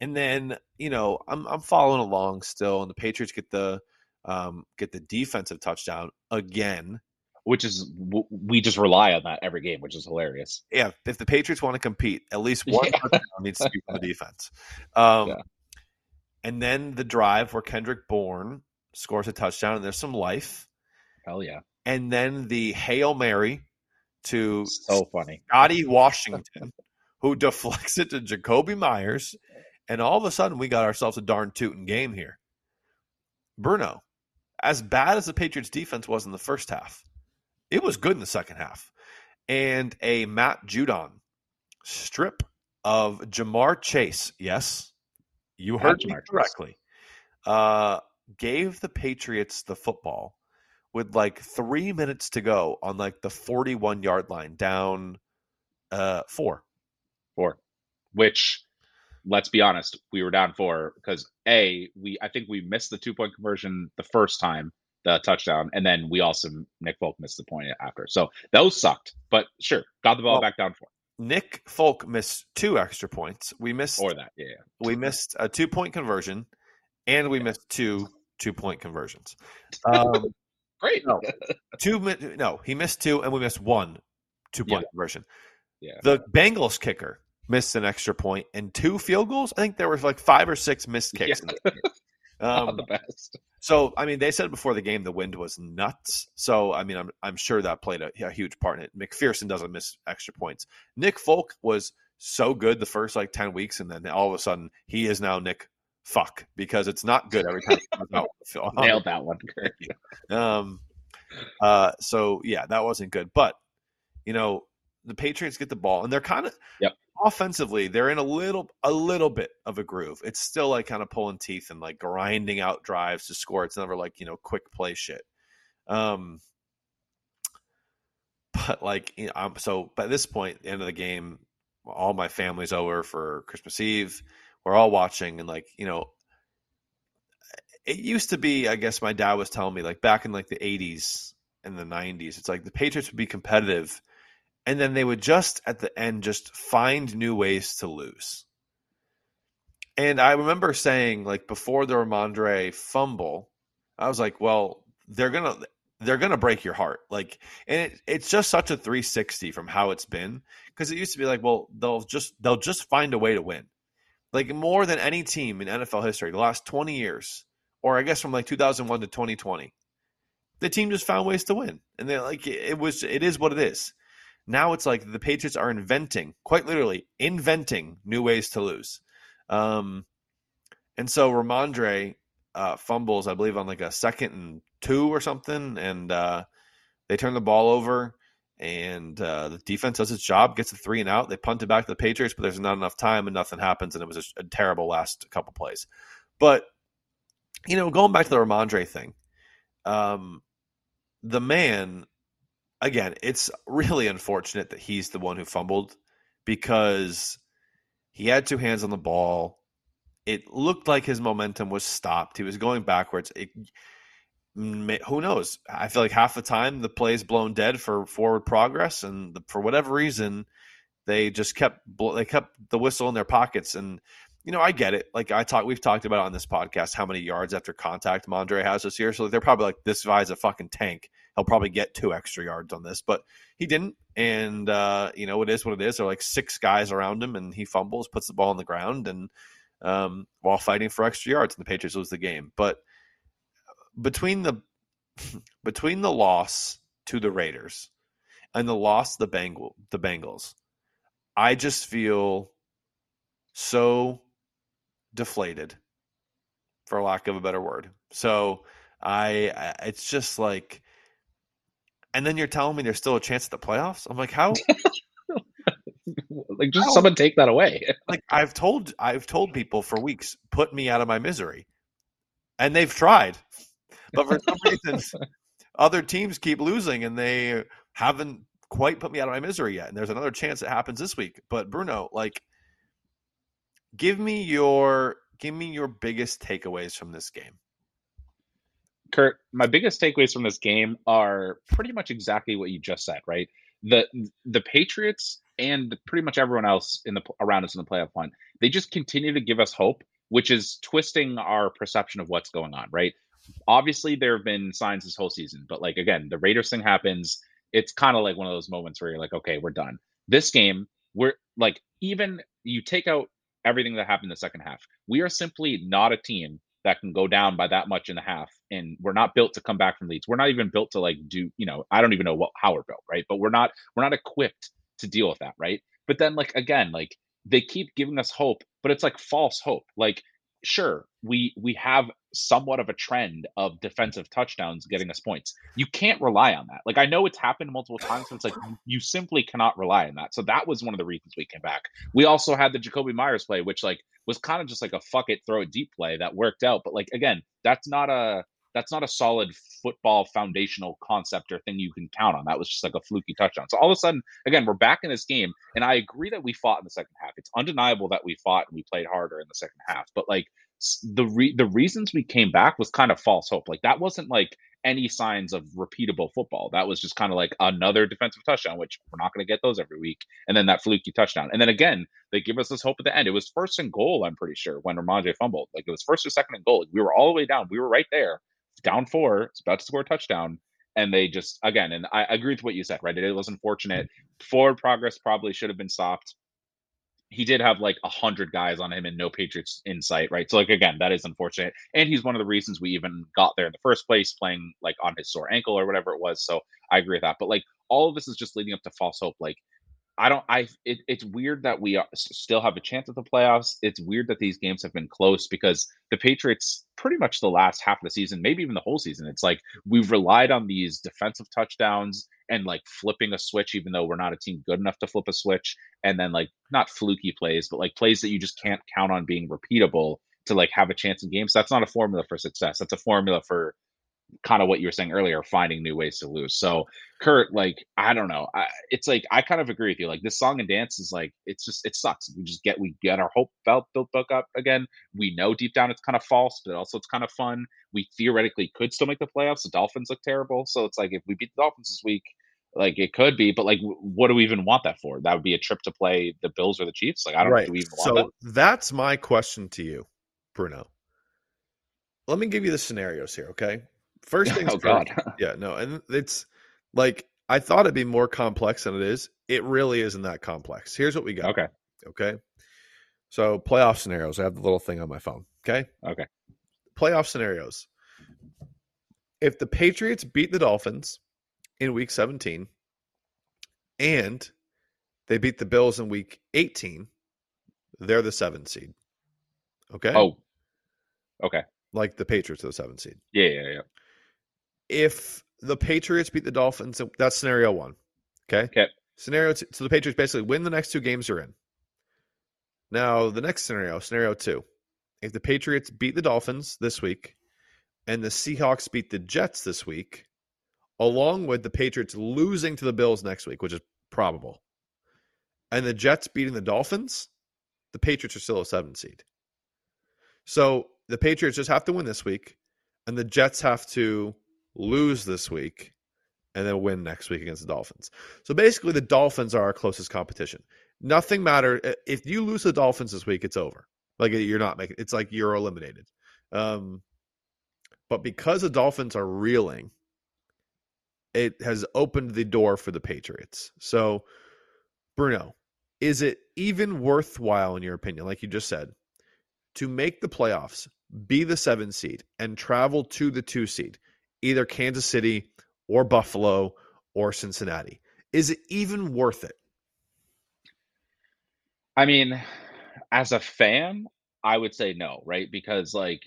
and then you know I'm I'm following along still, and the Patriots get the um, get the defensive touchdown again. Which is we just rely on that every game, which is hilarious. Yeah, if the Patriots want to compete, at least one [LAUGHS] yeah. touchdown needs to be from the defense. Um, yeah. And then the drive where Kendrick Bourne scores a touchdown, and there's some life. Hell yeah. And then the Hail Mary to So funny. Scotty Washington, who deflects it to Jakobi Meyers. And all of a sudden, we got ourselves a darn tootin' game here. Bruno, as bad as the Patriots defense was in the first half, it was good in the second half. And a Matt Judon strip of Ja'Marr Chase, yes, you heard me correctly, uh, gave the Patriots the football with like three minutes to go on like the 41 yard line down uh, four. Four. Which let's be honest, we were down four because A, we I think we missed the two point conversion the first time, the touchdown, and then we also Nick Folk missed the point after. So those sucked. But sure, got the ball Well, back down four. Nick Folk missed two extra points. We missed Or that. Yeah, yeah. we missed a two point conversion, and we missed two two point conversions. [LAUGHS] Um, Great. No. [LAUGHS] two no, he missed two, and we missed one two point Yeah. conversion. Yeah. The Bengals kicker missed an extra point and two field goals. I think there was like five or six missed kicks. in this game. Not Um, the best. [LAUGHS] so I mean, they said before the game the wind was nuts. So I mean, I'm I'm sure that played a, a huge part in it. McPherson doesn't miss extra points. Nick Folk was so good the first like ten weeks, and then all of a sudden he is now Nick Fuck because it's not good every time. he comes out on. [LAUGHS] Nailed that one, Kurt. [LAUGHS] Um, uh, so yeah, that wasn't good. But you know, the Patriots get the ball, and they're kind of Yep. Offensively. They're in a little, a little bit of a groove. It's still like kind of pulling teeth and like grinding out drives to score. It's never like you know quick play shit. Um, but like you know, I'm so by this point, end of the game, all my family's over for Christmas Eve. We're all watching, and like you know, it used to be. I guess my dad was telling me like back in like the '80s and the '90s, it's like the Patriots would be competitive, and then they would just at the end just find new ways to lose. And I remember saying like before the Rhamondre fumble, I was like, well, they're gonna they're gonna break your heart. Like, and it, it's just such a 360 from how it's been because it used to be like, well, they'll just they'll just find a way to win. Like more than any team in NFL history, the last 20 years, or I guess from like 2001 to 2020, the team just found ways to win, and they're like, it was it is what it is. Now it's like the Patriots are inventing, quite literally, inventing new ways to lose. Um, and so Rhamondre uh, fumbles, I believe, on like a second and two or something, and uh, they turn the ball over, and uh, the defense does its job, gets a three and out. They punt it back to the Patriots, but there's not enough time, and nothing happens, and it was a, a terrible last couple plays. But you know, going back to the Rhamondre thing, um, the man, again, it's really unfortunate that he's the one who fumbled because he had two hands on the ball. It looked like his momentum was stopped. He was going backwards. It, who knows? I feel like half the time the play is blown dead for forward progress, and the, for whatever reason, they just kept they kept the whistle in their pockets. And you know, I get it. Like I talked, we've talked about on this podcast how many yards after contact Mondre has this year. So they're probably like, this guy's a fucking tank. He'll probably get two extra yards on this, but he didn't. And uh, you know, it is what it is. There are like six guys around him, and he fumbles, puts the ball on the ground, and um, while fighting for extra yards, and the Patriots lose the game. But between the [LAUGHS] between the loss to the Raiders and the loss to the Bengal the Bengals, I just feel so deflated, for lack of a better word. So I, I it's just like, and then you're telling me there's still a chance at the playoffs. I'm like, how? [LAUGHS] like just How- someone take that away. [LAUGHS] like I've told I've told people for weeks, put me out of my misery, and they've tried, but for some reason, [LAUGHS] other teams keep losing, and they haven't quite put me out of my misery yet. And there's another chance it happens this week. But Bruno, like, give me your give me your biggest takeaways from this game. Kurt, my biggest takeaways from this game are pretty much exactly what you just said, right? The the Patriots and pretty much everyone else in the around us in the playoff hunt, they just continue to give us hope, which is twisting our perception of what's going on, right? Obviously, there have been signs this whole season, but like again, the Raiders thing happens. It's kind of like one of those moments where you're like, okay, we're done. This game, we're like, even you take out everything that happened in the second half, we are simply not a team that can go down by that much in the half, and we're not built to come back from leads. We're not even built to like do, you know, I don't even know what how we're built, right? But we're not we're not equipped to deal with that, right? But then like again, like they keep giving us hope, but it's like false hope. Like sure we we have somewhat of a trend of defensive touchdowns getting us points you can't rely on that like i know it's happened multiple times but it's like you simply cannot rely on that so that was one of the reasons we came back we also had the Jakobi Meyers play which like was kind of just like a fuck it throw a deep play that worked out but like again that's not a that's not a solid football foundational concept or thing you can count on. That was just like a fluky touchdown. So all of a sudden, again, we're back in this game, and I agree that we fought in the second half. It's undeniable that we fought and we played harder in the second half. But like the re- the reasons we came back was kind of false hope. Like that wasn't like any signs of repeatable football. That was just kind of like another defensive touchdown, which we're not going to get those every week. And then that fluky touchdown. And then again, they give us this hope at the end. It was first and goal, I'm pretty sure, when Rhamondre fumbled. Like it was first or second and goal. Like we were all the way down. We were right there down four, it's about to score a touchdown. And they just, again, and I agree with what you said, right? It was unfortunate. Forward progress probably should have been stopped. He did have like a hundred guys on him and no Patriots in sight, right? So, like, again, that is unfortunate. And he's one of the reasons we even got there in the first place, playing like on his sore ankle or whatever it was. So, I agree with that. But like, all of this is just leading up to false hope. Like, I don't. I. It, it's weird that we are, still have a chance at the playoffs. It's weird that these games have been close because the Patriots, pretty much the last half of the season, maybe even the whole season, it's like we've relied on these defensive touchdowns and like flipping a switch, even though we're not a team good enough to flip a switch, and then like not fluky plays, but like plays that you just can't count on being repeatable to like have a chance in games. That's not a formula for success. That's a formula for kind of what you were saying earlier, finding new ways to lose. So, Kurt, like, I don't know. I, it's like I kind of agree with you. Like, this song and dance is like, it's just it sucks. We just get we get our hope felt built up again. We know deep down it's kind of false, but also it's kind of fun. We theoretically could still make the playoffs. The Dolphins look terrible, so it's like if we beat the Dolphins this week, like it could be, but like, what do we even want that for? That would be a trip to play the Bills or the Chiefs. Like, I don't right. know. Do we even want so that? that's my question to you, Bruno. Let me give you the scenarios here, okay? First [LAUGHS] things oh, God. [LAUGHS] yeah, no, and it's like I thought it'd be more complex than it is. It really isn't that complex. Here's what we got. Okay. Okay. So playoff scenarios. I have the little thing on my phone. Okay. Okay. Playoff scenarios. If the Patriots beat the Dolphins in week 17 and they beat the Bills in week 18, they're the seven seed. Okay. Oh. Okay. Like the Patriots are the seven seed. Yeah, yeah, yeah if the Patriots beat the Dolphins, that's scenario one. Okay. Okay. Scenario two, so the Patriots basically win the next two games you're in. Now the next scenario, scenario two, if the Patriots beat the Dolphins this week, and the Seahawks beat the Jets this week, along with the Patriots losing to the Bills next week, which is probable, and the Jets beating the Dolphins, the Patriots are still a seven seed. So the Patriots just have to win this week, and the Jets have to lose this week, and then win next week against the Dolphins. So basically, the Dolphins are our closest competition. Nothing matter if you lose the Dolphins this week, it's over. Like you're not making. It's like you're eliminated. Um, but because the Dolphins are reeling, it has opened the door for the Patriots. So, Bruno, is it even worthwhile, in your opinion, like you just said, to make the playoffs, be the seven seed, and travel to the two seed? either Kansas City or Buffalo or Cincinnati. Is it even worth it? I mean, as a fan, I would say no, right? Because like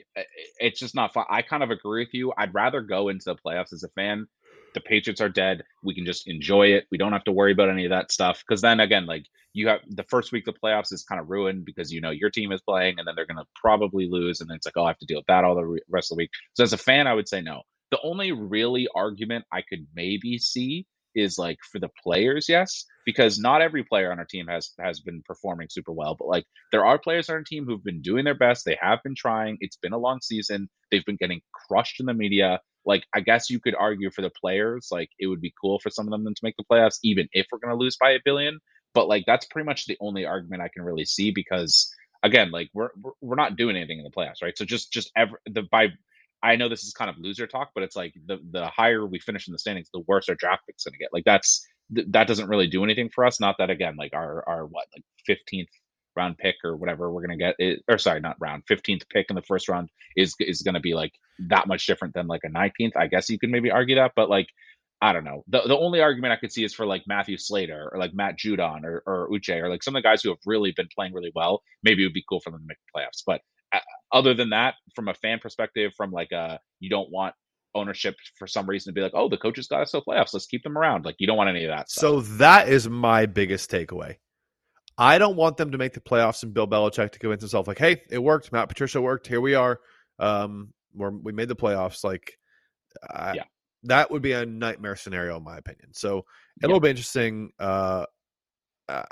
it's just not fun. I kind of agree with you. I'd rather go into the playoffs as a fan. The Patriots are dead. We can just enjoy it. We don't have to worry about any of that stuff. Because then again, like you have the first week of playoffs is kind of ruined because you know your team is playing and then they're going to probably lose, and then it's like oh, I have to deal with that all the rest of the week. So as a fan, I would say no. The only really argument I could maybe see is like for the players, yes, because not every player on our team has has been performing super well, but like there are players on our team who've been doing their best. They have been trying. It's been a long season. They've been getting crushed in the media. Like I guess you could argue for the players, like it would be cool for some of them to make the playoffs, even if we're gonna lose by a billion. But like that's pretty much the only argument I can really see because again, like we're we're not doing anything in the playoffs, right? So just just ever the by I know this is kind of loser talk, but it's like the the higher we finish in the standings, the worse our draft pick's going to get. Like that's th- that doesn't really do anything for us. Not that again, like our our what like fifteenth round pick or whatever we're gonna get, it, or sorry, not round, fifteenth pick in the first round is is gonna be like that much different than like a nineteenth. I guess you can maybe argue that, but like I don't know. The the only argument I could see is for like Matthew Slater or like Matt Judon or or Uche or like some of the guys who have really been playing really well. Maybe it would be cool for them to make the playoffs. But uh, other than that, from a fan perspective, from like a you don't want ownership for some reason to be like, oh, the coaches got us to playoffs. Let's keep them around. Like you don't want any of that. Stuff. So that is my biggest takeaway. I don't want them to make the playoffs and Bill Belichick to convince himself like, hey, it worked. Matt Patricia worked. Here we are. Um, we're, we made the playoffs. Like, I, Yeah. that would be a nightmare scenario in my opinion. So it'll Yeah. be interesting. Uh, uh,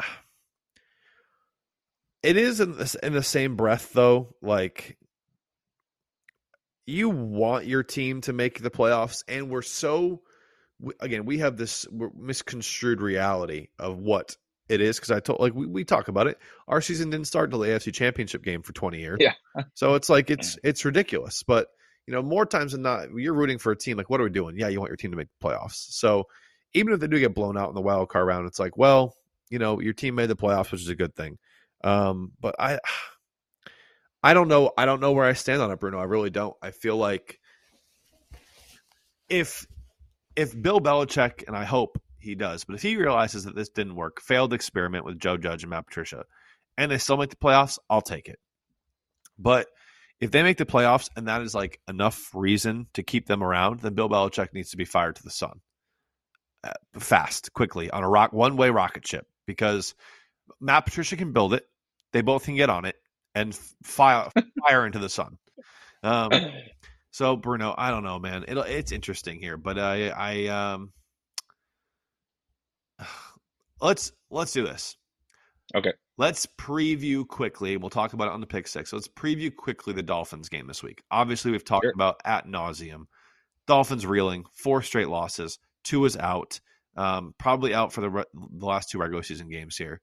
it is in the, in the same breath though. Like, you want your team to make the playoffs, and we're so again we have this misconstrued reality of what it is because I told like we, we talk about it. Our season didn't start until the AFC Championship game for twenty years. Yeah. [LAUGHS] so it's like it's it's ridiculous. But you know, more times than not, you're rooting for a team. Like, what are we doing? Yeah, you want your team to make the playoffs. So even if they do get blown out in the wild card round, it's like, well, you know, your team made the playoffs, which is a good thing. Um, but I [SIGHS] I don't know. I don't know where I stand on it, Bruno. I really don't. I feel like if if Bill Belichick, and I hope he does, but if he realizes that this didn't work, failed experiment with Joe Judge and Matt Patricia, and they still make the playoffs, I'll take it. But if they make the playoffs and that is like enough reason to keep them around, then Bill Belichick needs to be fired to the sun uh, fast, quickly on a rock one way rocket ship because Matt Patricia can build it. They both can get on it and f- fire [LAUGHS] fire into the sun. Um, [CLEARS THROAT] so Bruno, I don't know, man. It, it's interesting here, but I, I, um, let's let's do this. Okay. Let's preview quickly. We'll talk about it on the pick six. Let's preview quickly the Dolphins game this week. Obviously, we've talked Sure. about at nauseum. Dolphins reeling, four straight losses. Tua is out. Um, probably out for the re- the last two regular season games here.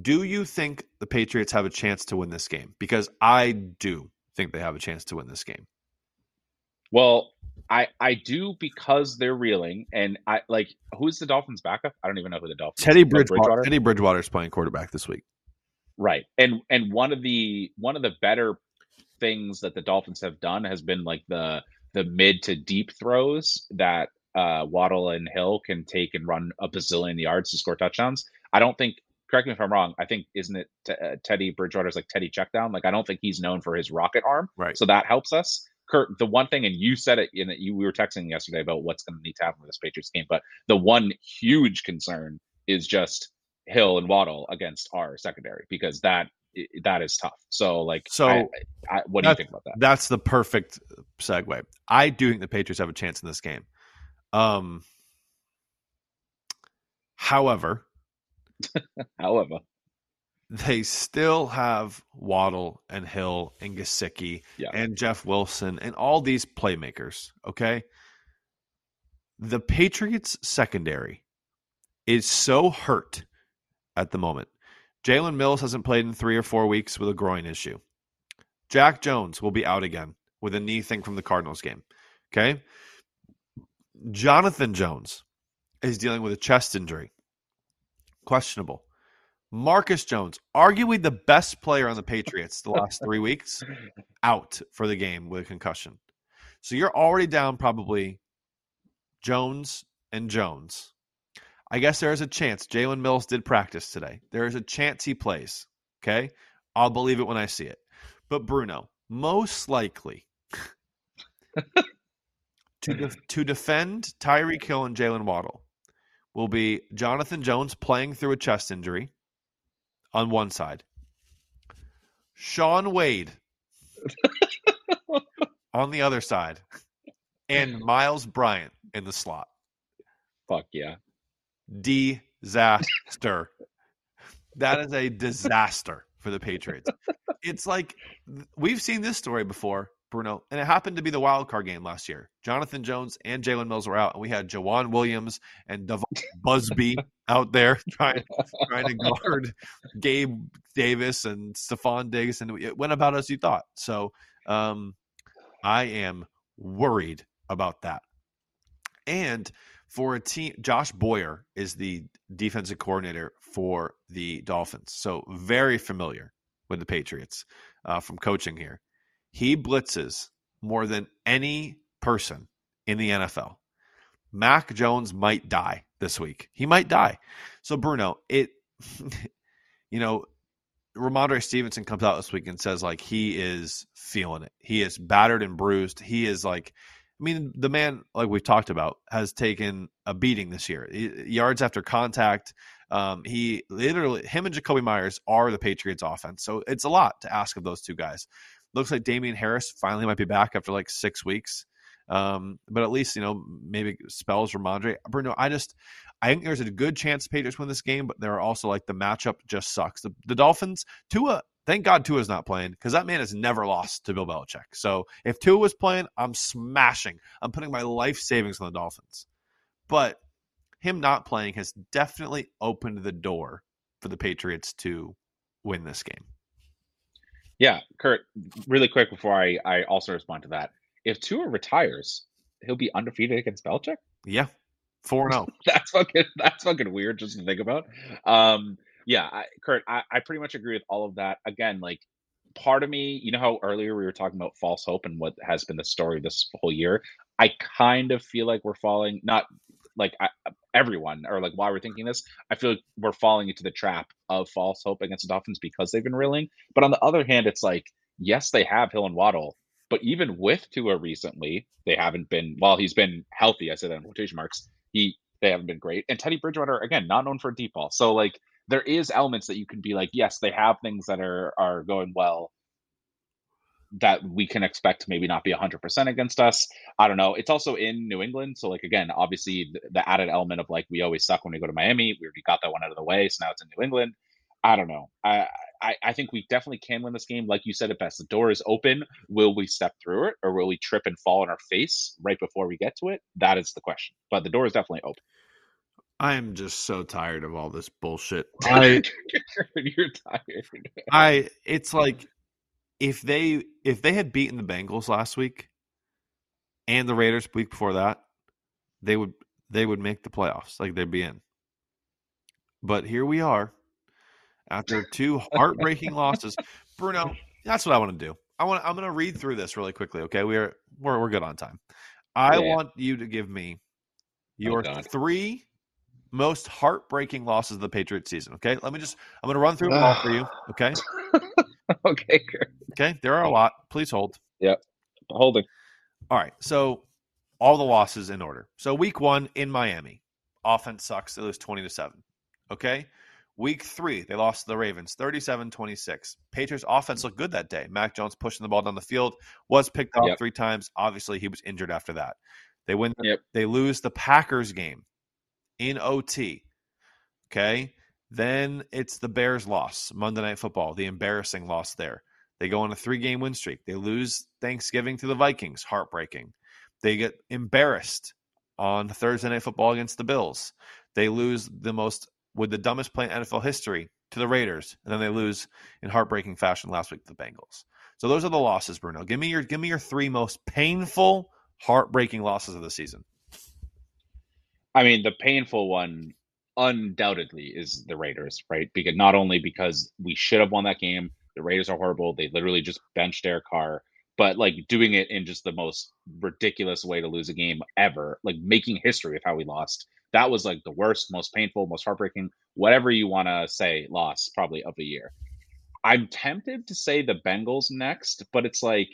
Do you think the Patriots have a chance to win this game? Because I do think they have a chance to win this game. Well, I I do because they're reeling, and I like who's the Dolphins' backup? I don't even know who the Dolphins. Teddy oh, Bridgewater. Teddy Bridgewater is playing quarterback this week. right? And and one of the one of the better things that the Dolphins have done has been like the the mid to deep throws that uh, Waddle and Hill can take and run a bazillion yards to score touchdowns. I don't think. Correct me if I'm wrong. I think isn't it t- uh, Teddy Bridgewater's like Teddy checkdown? Like I don't think he's known for his rocket arm. Right. So that helps us. Kurt, the one thing, and you said it in that you we were texting yesterday about what's going to need to happen with this Patriots game, but the one huge concern is just Hill and Waddle against our secondary because that that is tough. So like, So, I, I, what do you think about that? That's the perfect segue. I do think the Patriots have a chance in this game. Um, however, [LAUGHS] However, they still have Waddle and Hill and Gesicki Yeah. and Jeff Wilson and all these playmakers. Okay. The Patriots secondary is so hurt at the moment. Jalen Mills hasn't played in three or four weeks with a groin issue. Jack Jones will be out again with a knee thing from the Cardinals game. Okay. Jonathan Jones is dealing with a chest injury. Questionable. Marcus Jones, arguably the best player on the Patriots the last three weeks, out for the game with a concussion. So you're already down probably Jones and Jones. I guess there is a chance. Jalen Mills did practice today. There is a chance he plays. Okay. I'll believe it when I see it. But Bruno, most likely to, def- [LAUGHS] to defend Tyreek Hill and Jaylen Waddle will be Jonathan Jones playing through a chest injury on one side, Shaun Wade [LAUGHS] on the other side, and Myles Bryant in the slot. fuck yeah. Disaster. [LAUGHS] that is a disaster for the Patriots. It's like we've seen this story before, Bruno, and it happened to be the wild card game last year. Jonathan Jones and Jalen Mills were out, and we had Joejuan Williams and Devon Busby [LAUGHS] out there trying trying to guard Gabe Davis and Stefon Diggs, and it went about as you thought. So um, I am worried about that. And for a team, Josh Boyer is the defensive coordinator for the Dolphins. So very familiar with the Patriots uh, from coaching here. He blitzes more than any person in the NFL. Mac Jones might die this week. He might die. So Bruno, it [LAUGHS] you know, Rhamondre Stevenson comes out this week and says like he is feeling it. He is battered and bruised. He is like I mean, the man, like we've talked about, has taken a beating this year. Yards after contact. Um, he literally, him and Jakobi Meyers are the Patriots offense. So it's a lot to ask of those two guys. Looks like Damien Harris finally might be back after like six weeks. Um, but at least, you know, maybe spells Rhamondre. Bruno, I just, I think there's a good chance the Patriots win this game, but there are also like the matchup just sucks. The, the Dolphins, Tua, thank God Tua's not playing because that man has never lost to Bill Belichick. So if Tua was playing, I'm smashing. I'm putting my life savings on the Dolphins. But him not playing has definitely opened the door for the Patriots to win this game. Yeah, Kurt, really quick before I, I also respond to that. If Tua retires, he'll be undefeated against Belichick? Yeah. 4 0. [LAUGHS] that's fucking that's fucking weird just to think about. Um yeah, I, Kurt, I, I pretty much agree with all of that. Again, like part of me, you know how earlier we were talking about false hope and what has been the story this whole year. I kind of feel like we're falling, not like I, everyone or like why we're thinking this. I feel like we're falling into the trap of false hope against the Dolphins because they've been reeling. But on the other hand, it's like yes, they have Hill and Waddle, but even with Tua recently, they haven't been. While he's been healthy, I said that in quotation marks. He they haven't been great. And Teddy Bridgewater again, not known for deep ball. So like there is elements that you can be like, yes, they have things that are are going well that we can expect maybe not be 100% against us. I don't know. It's also in New England. So, like, again, obviously the, the, added element of like, we always suck when we go to Miami. We already got that one out of the way. So now it's in New England. I don't know. I, I, I think we definitely can win this game. Like you said it best, the door is open. Will we step through it or will we trip and fall on our face right before we get to it? That is the question. But the door is definitely open. I am just so tired of all this bullshit. [LAUGHS] I you're tired. I it's like if they if they had beaten the Bengals last week and the Raiders week before that, they would they would make the playoffs. Like they'd be in. But here we are after two heartbreaking [LAUGHS] losses. Bruno, that's what I want to do. I want I'm going to read through this really quickly, okay? We're we're we're good on time. I yeah. want you to give me your oh three most heartbreaking losses of the Patriots season. Okay, let me just. I'm going to run through them all for you. [SIGHS] Okay. [LAUGHS] okay. Good. Okay. There are a lot. Please hold. Yep. Holding. All right. So all the losses in order. So week one in Miami, offense sucks. They lose 20 to seven. Okay. Week three, they lost to the Ravens 37 26. Patriots offense looked good that day. Mac Jones pushing the ball down the field, was picked off yep. three times. Obviously, he was injured after that. They win. Yep. They lose the Packers game in OT. Okay. Then it's the Bears loss, Monday Night Football, the embarrassing loss there. They go on a three game win streak. They lose Thanksgiving to the Vikings, heartbreaking. They get embarrassed on Thursday Night Football against the Bills. They lose the most, with the dumbest play in NFL history to the Raiders, and then they lose in heartbreaking fashion last week to the Bengals. So those are the losses, Bruno. Give me your give me your three most painful, heartbreaking losses of the season. I mean, the painful one undoubtedly is the Raiders, right? Because not only because we should have won that game, the Raiders are horrible. They literally just benched Derek Carr, but like doing it in just the most ridiculous way to lose a game ever, like making history of how we lost. That was like the worst, most painful, most heartbreaking, whatever you want to say, loss probably of the year. I'm tempted to say the Bengals next, but it's like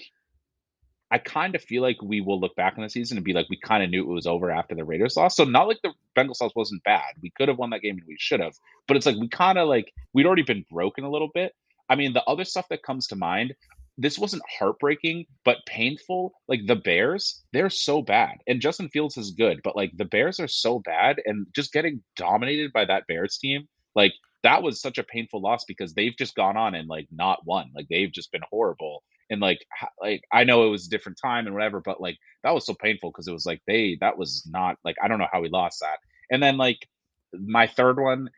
I kind of feel like we will look back on the season and be like, we kind of knew it was over after the Raiders loss. So not like the Bengals loss wasn't bad. We could have won that game and we should have. But it's like we kind of like we'd already been broken a little bit. I mean, the other stuff that comes to mind, this wasn't heartbreaking, but painful. Like the Bears, they're so bad. And Justin Fields is good, but like the Bears are so bad and just getting dominated by that Bears team, like that was such a painful loss because they've just gone on and like not won. Like they've just been horrible and like like I know it was a different time and whatever, but like that was so painful because it was like they that was not like I don't know how we lost that. And then like my third one,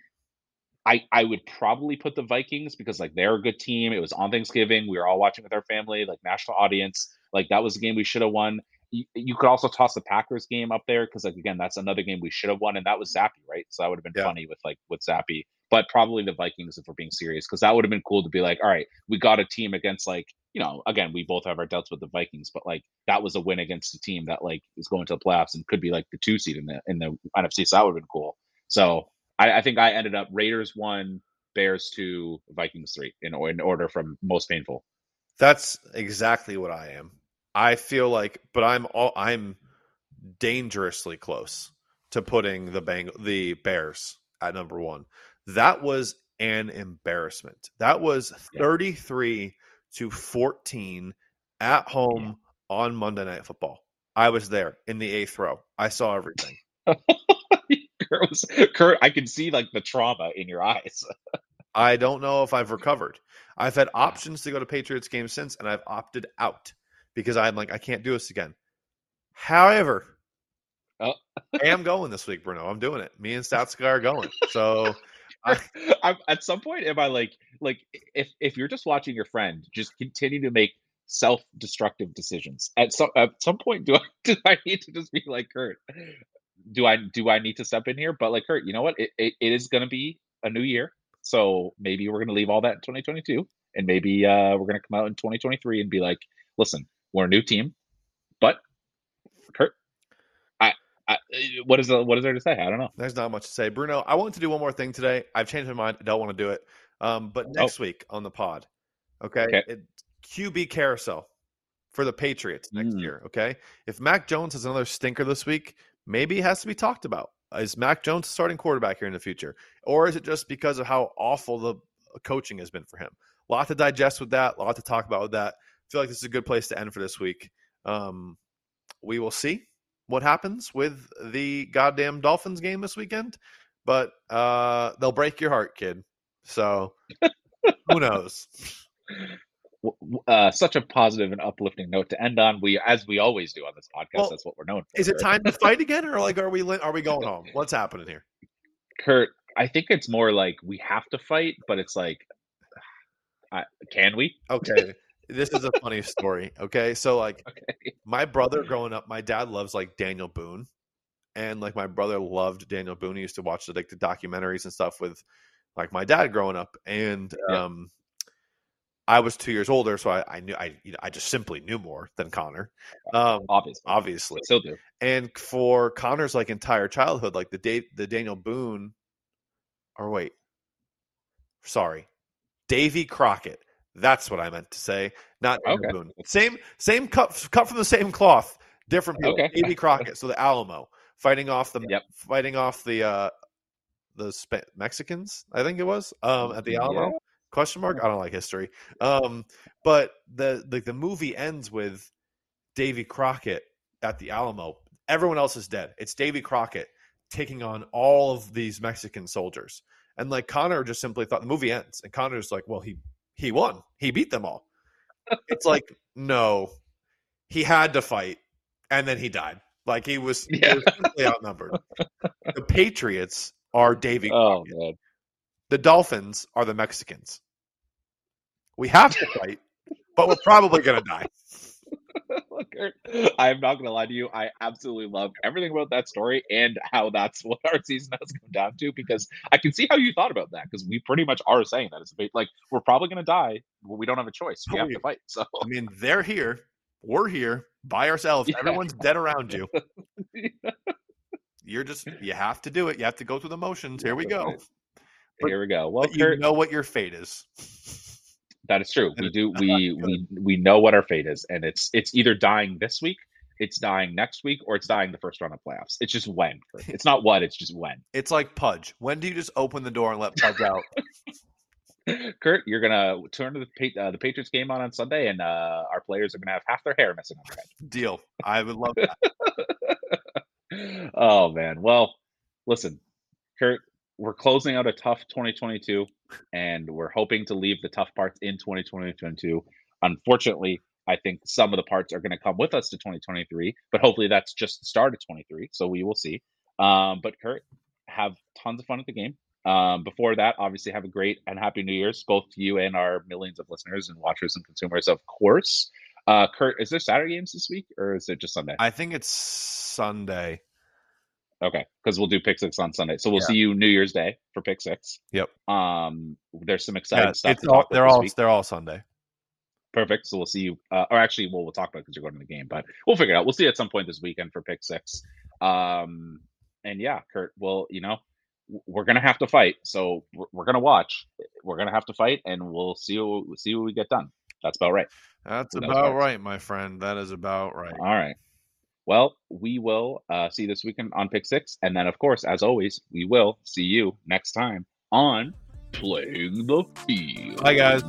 I I would probably put the Vikings because like they're a good team. It was on Thanksgiving. We were all watching with our family, like national audience. Like that was a game we should have won. You, you could also toss the Packers game up there because like again that's another game we should have won and that was Zappe, right. So that would have been yeah. funny with like with Zappe. But probably the Vikings if we're being serious, because that would have been cool to be like, all right, we got a team against like, you know, again, we both have our doubts with the Vikings, but like that was a win against a team that like is going to the playoffs and could be like the two seed in the in the NFC. So that would have been cool. So I, I think I ended up Raiders one, Bears two, Vikings three in in order from most painful. That's exactly what I am. I feel like, but I'm all I'm dangerously close to putting the bang the Bears at number one. That was an embarrassment. That was Yeah. 33 to 14 at home on Monday Night Football. I was there in the eighth row. I saw everything. [LAUGHS] Kurt, was, Kurt, I can see like the trauma in your eyes. I don't know if I've recovered. I've had options to go to Patriots games since, and I've opted out because I'm like, I can't do this again. However, Oh. I am going this week, Bruno. I'm doing it. Me and Stats guy are going. So [LAUGHS] I'm, at some point, am I like like if if you're just watching your friend just continue to make self-destructive decisions at some at some point do I [LAUGHS] do I need to just be like Kurt do I do I need to step in here? But like Kurt you know what? It, it, it is going to be a new year so maybe we're going to leave all that in 2022 and maybe uh we're going to come out in 2023 and be like listen we're a new team but Kurt I, what is the, what is there to say I don't know there's not much to say. Bruno, I want to do one more thing today. I've changed my mind. I don't want to do it. Um, but next week on the pod, okay, Okay. It, QB carousel for the Patriots next Mm. year. Okay, if Mac Jones has another stinker this week, maybe it has to be talked about. Is Mac Jones the starting quarterback here in the future, or is it just because of how awful the coaching has been for him? A lot to digest with that. A lot to talk about with that. I feel like this is a good place to end for this week. Um, we will see what happens with the goddamn Dolphins game this weekend, but uh, they'll break your heart, kid. So who knows? uh, such a positive and uplifting note to end on. We, as we always do on this podcast, Well, that's what we're known for. Is it time to fight again, or like are we are we going home? [LAUGHS] What's happening here? Kurt? I think it's more like we have to fight, but it's like, I, can we? Okay, this is a funny story. Okay, so like [LAUGHS] Okay. my brother growing up, my dad loves like Daniel Boone, and like my brother loved Daniel Boone. He used to watch the, like the documentaries and stuff with like my dad growing up, and Yeah. um, I was two years older, so I, I knew I you know, I just simply knew more than Connor, um, Obviously, obviously. still do. And for Connor's like entire childhood, like the date the Daniel Boone, or wait, sorry, Davy Crockett. That's what I meant to say, not Okay. Boone. Same same cut cut from the same cloth, different people. Okay. Davy Crockett. So the Alamo fighting off the Yep. fighting off the uh the Spa- Mexicans, I think it was um at the Alamo. Yeah. Question mark? I don't like history. Um, but the like the movie ends with Davy Crockett at the Alamo. Everyone else is dead. It's Davy Crockett taking on all of these Mexican soldiers. And like Connor just simply thought the movie ends, and Connor's like, "Well, he he won. He beat them all." it's like, [LAUGHS] no, he had to fight, and then he died. Like he was, he was simply outnumbered. the Patriots are Davy Oh man, The Dolphins are the Mexicans. We have to fight, but we're probably going to die. Kurt, I am not going to lie to you. I absolutely love everything about that story and how that's what our season has come down to because I can see how you thought about that because we pretty much are saying that it's like we're probably going to die, but we don't have a choice. We oh, have to fight. So I mean, they're here. We're here by ourselves. [LAUGHS] Yeah. Everyone's dead around you. [LAUGHS] You're just, you have to do it. You have to go through the motions. Here we go. But- here we go. Well, But you know what your fate is. That is true. We do. We we we know what our fate is, and it's it's either dying this week, it's dying next week, or it's dying the first round of playoffs. It's just when. [LAUGHS] It's not what. It's just when. It's like Pudge. When do you just open the door and let Pudge out? [LAUGHS] Kurt, you're gonna turn to the uh, the Patriots game on on Sunday, and uh, our players are gonna have half their hair missing on their head. [LAUGHS] Deal. I would love that. oh man. Well, listen, Kurt, we're closing out a tough 2022, and we're hoping to leave the tough parts in 2022. Unfortunately, I think some of the parts are going to come with us to 2023, but hopefully that's just the start of 23. So we will see. Um, but Kurt, have tons of fun at the game. Um, before that, obviously, have a great and happy New Year's, both to you and our millions of listeners and watchers and consumers, of course. Uh, Kurt, is there Saturday games this week, or is it just Sunday? I think it's Sunday. Okay, because we'll do pick six on Sunday. So we'll Yeah. see you New Year's Day for pick six. Yep. Um, there's some exciting Yeah, stuff. all, they're all week. they're all Sunday. Perfect. So we'll see you. Uh, or actually, well, we'll talk about because you're going to the game, but we'll figure it out. We'll see you at some point this weekend for pick six. Um, and yeah, Kurt. Well, you know, we're gonna have to fight. So we're, we're gonna watch. We're gonna have to fight, and we'll see. What, we'll see what we get done. That's about right. That's Who about right, my friend. That is about right. All right. Well, we will uh, see this weekend on Pick Six, and then, of course, as always, we will see you next time on Playing the Field. Bye, guys.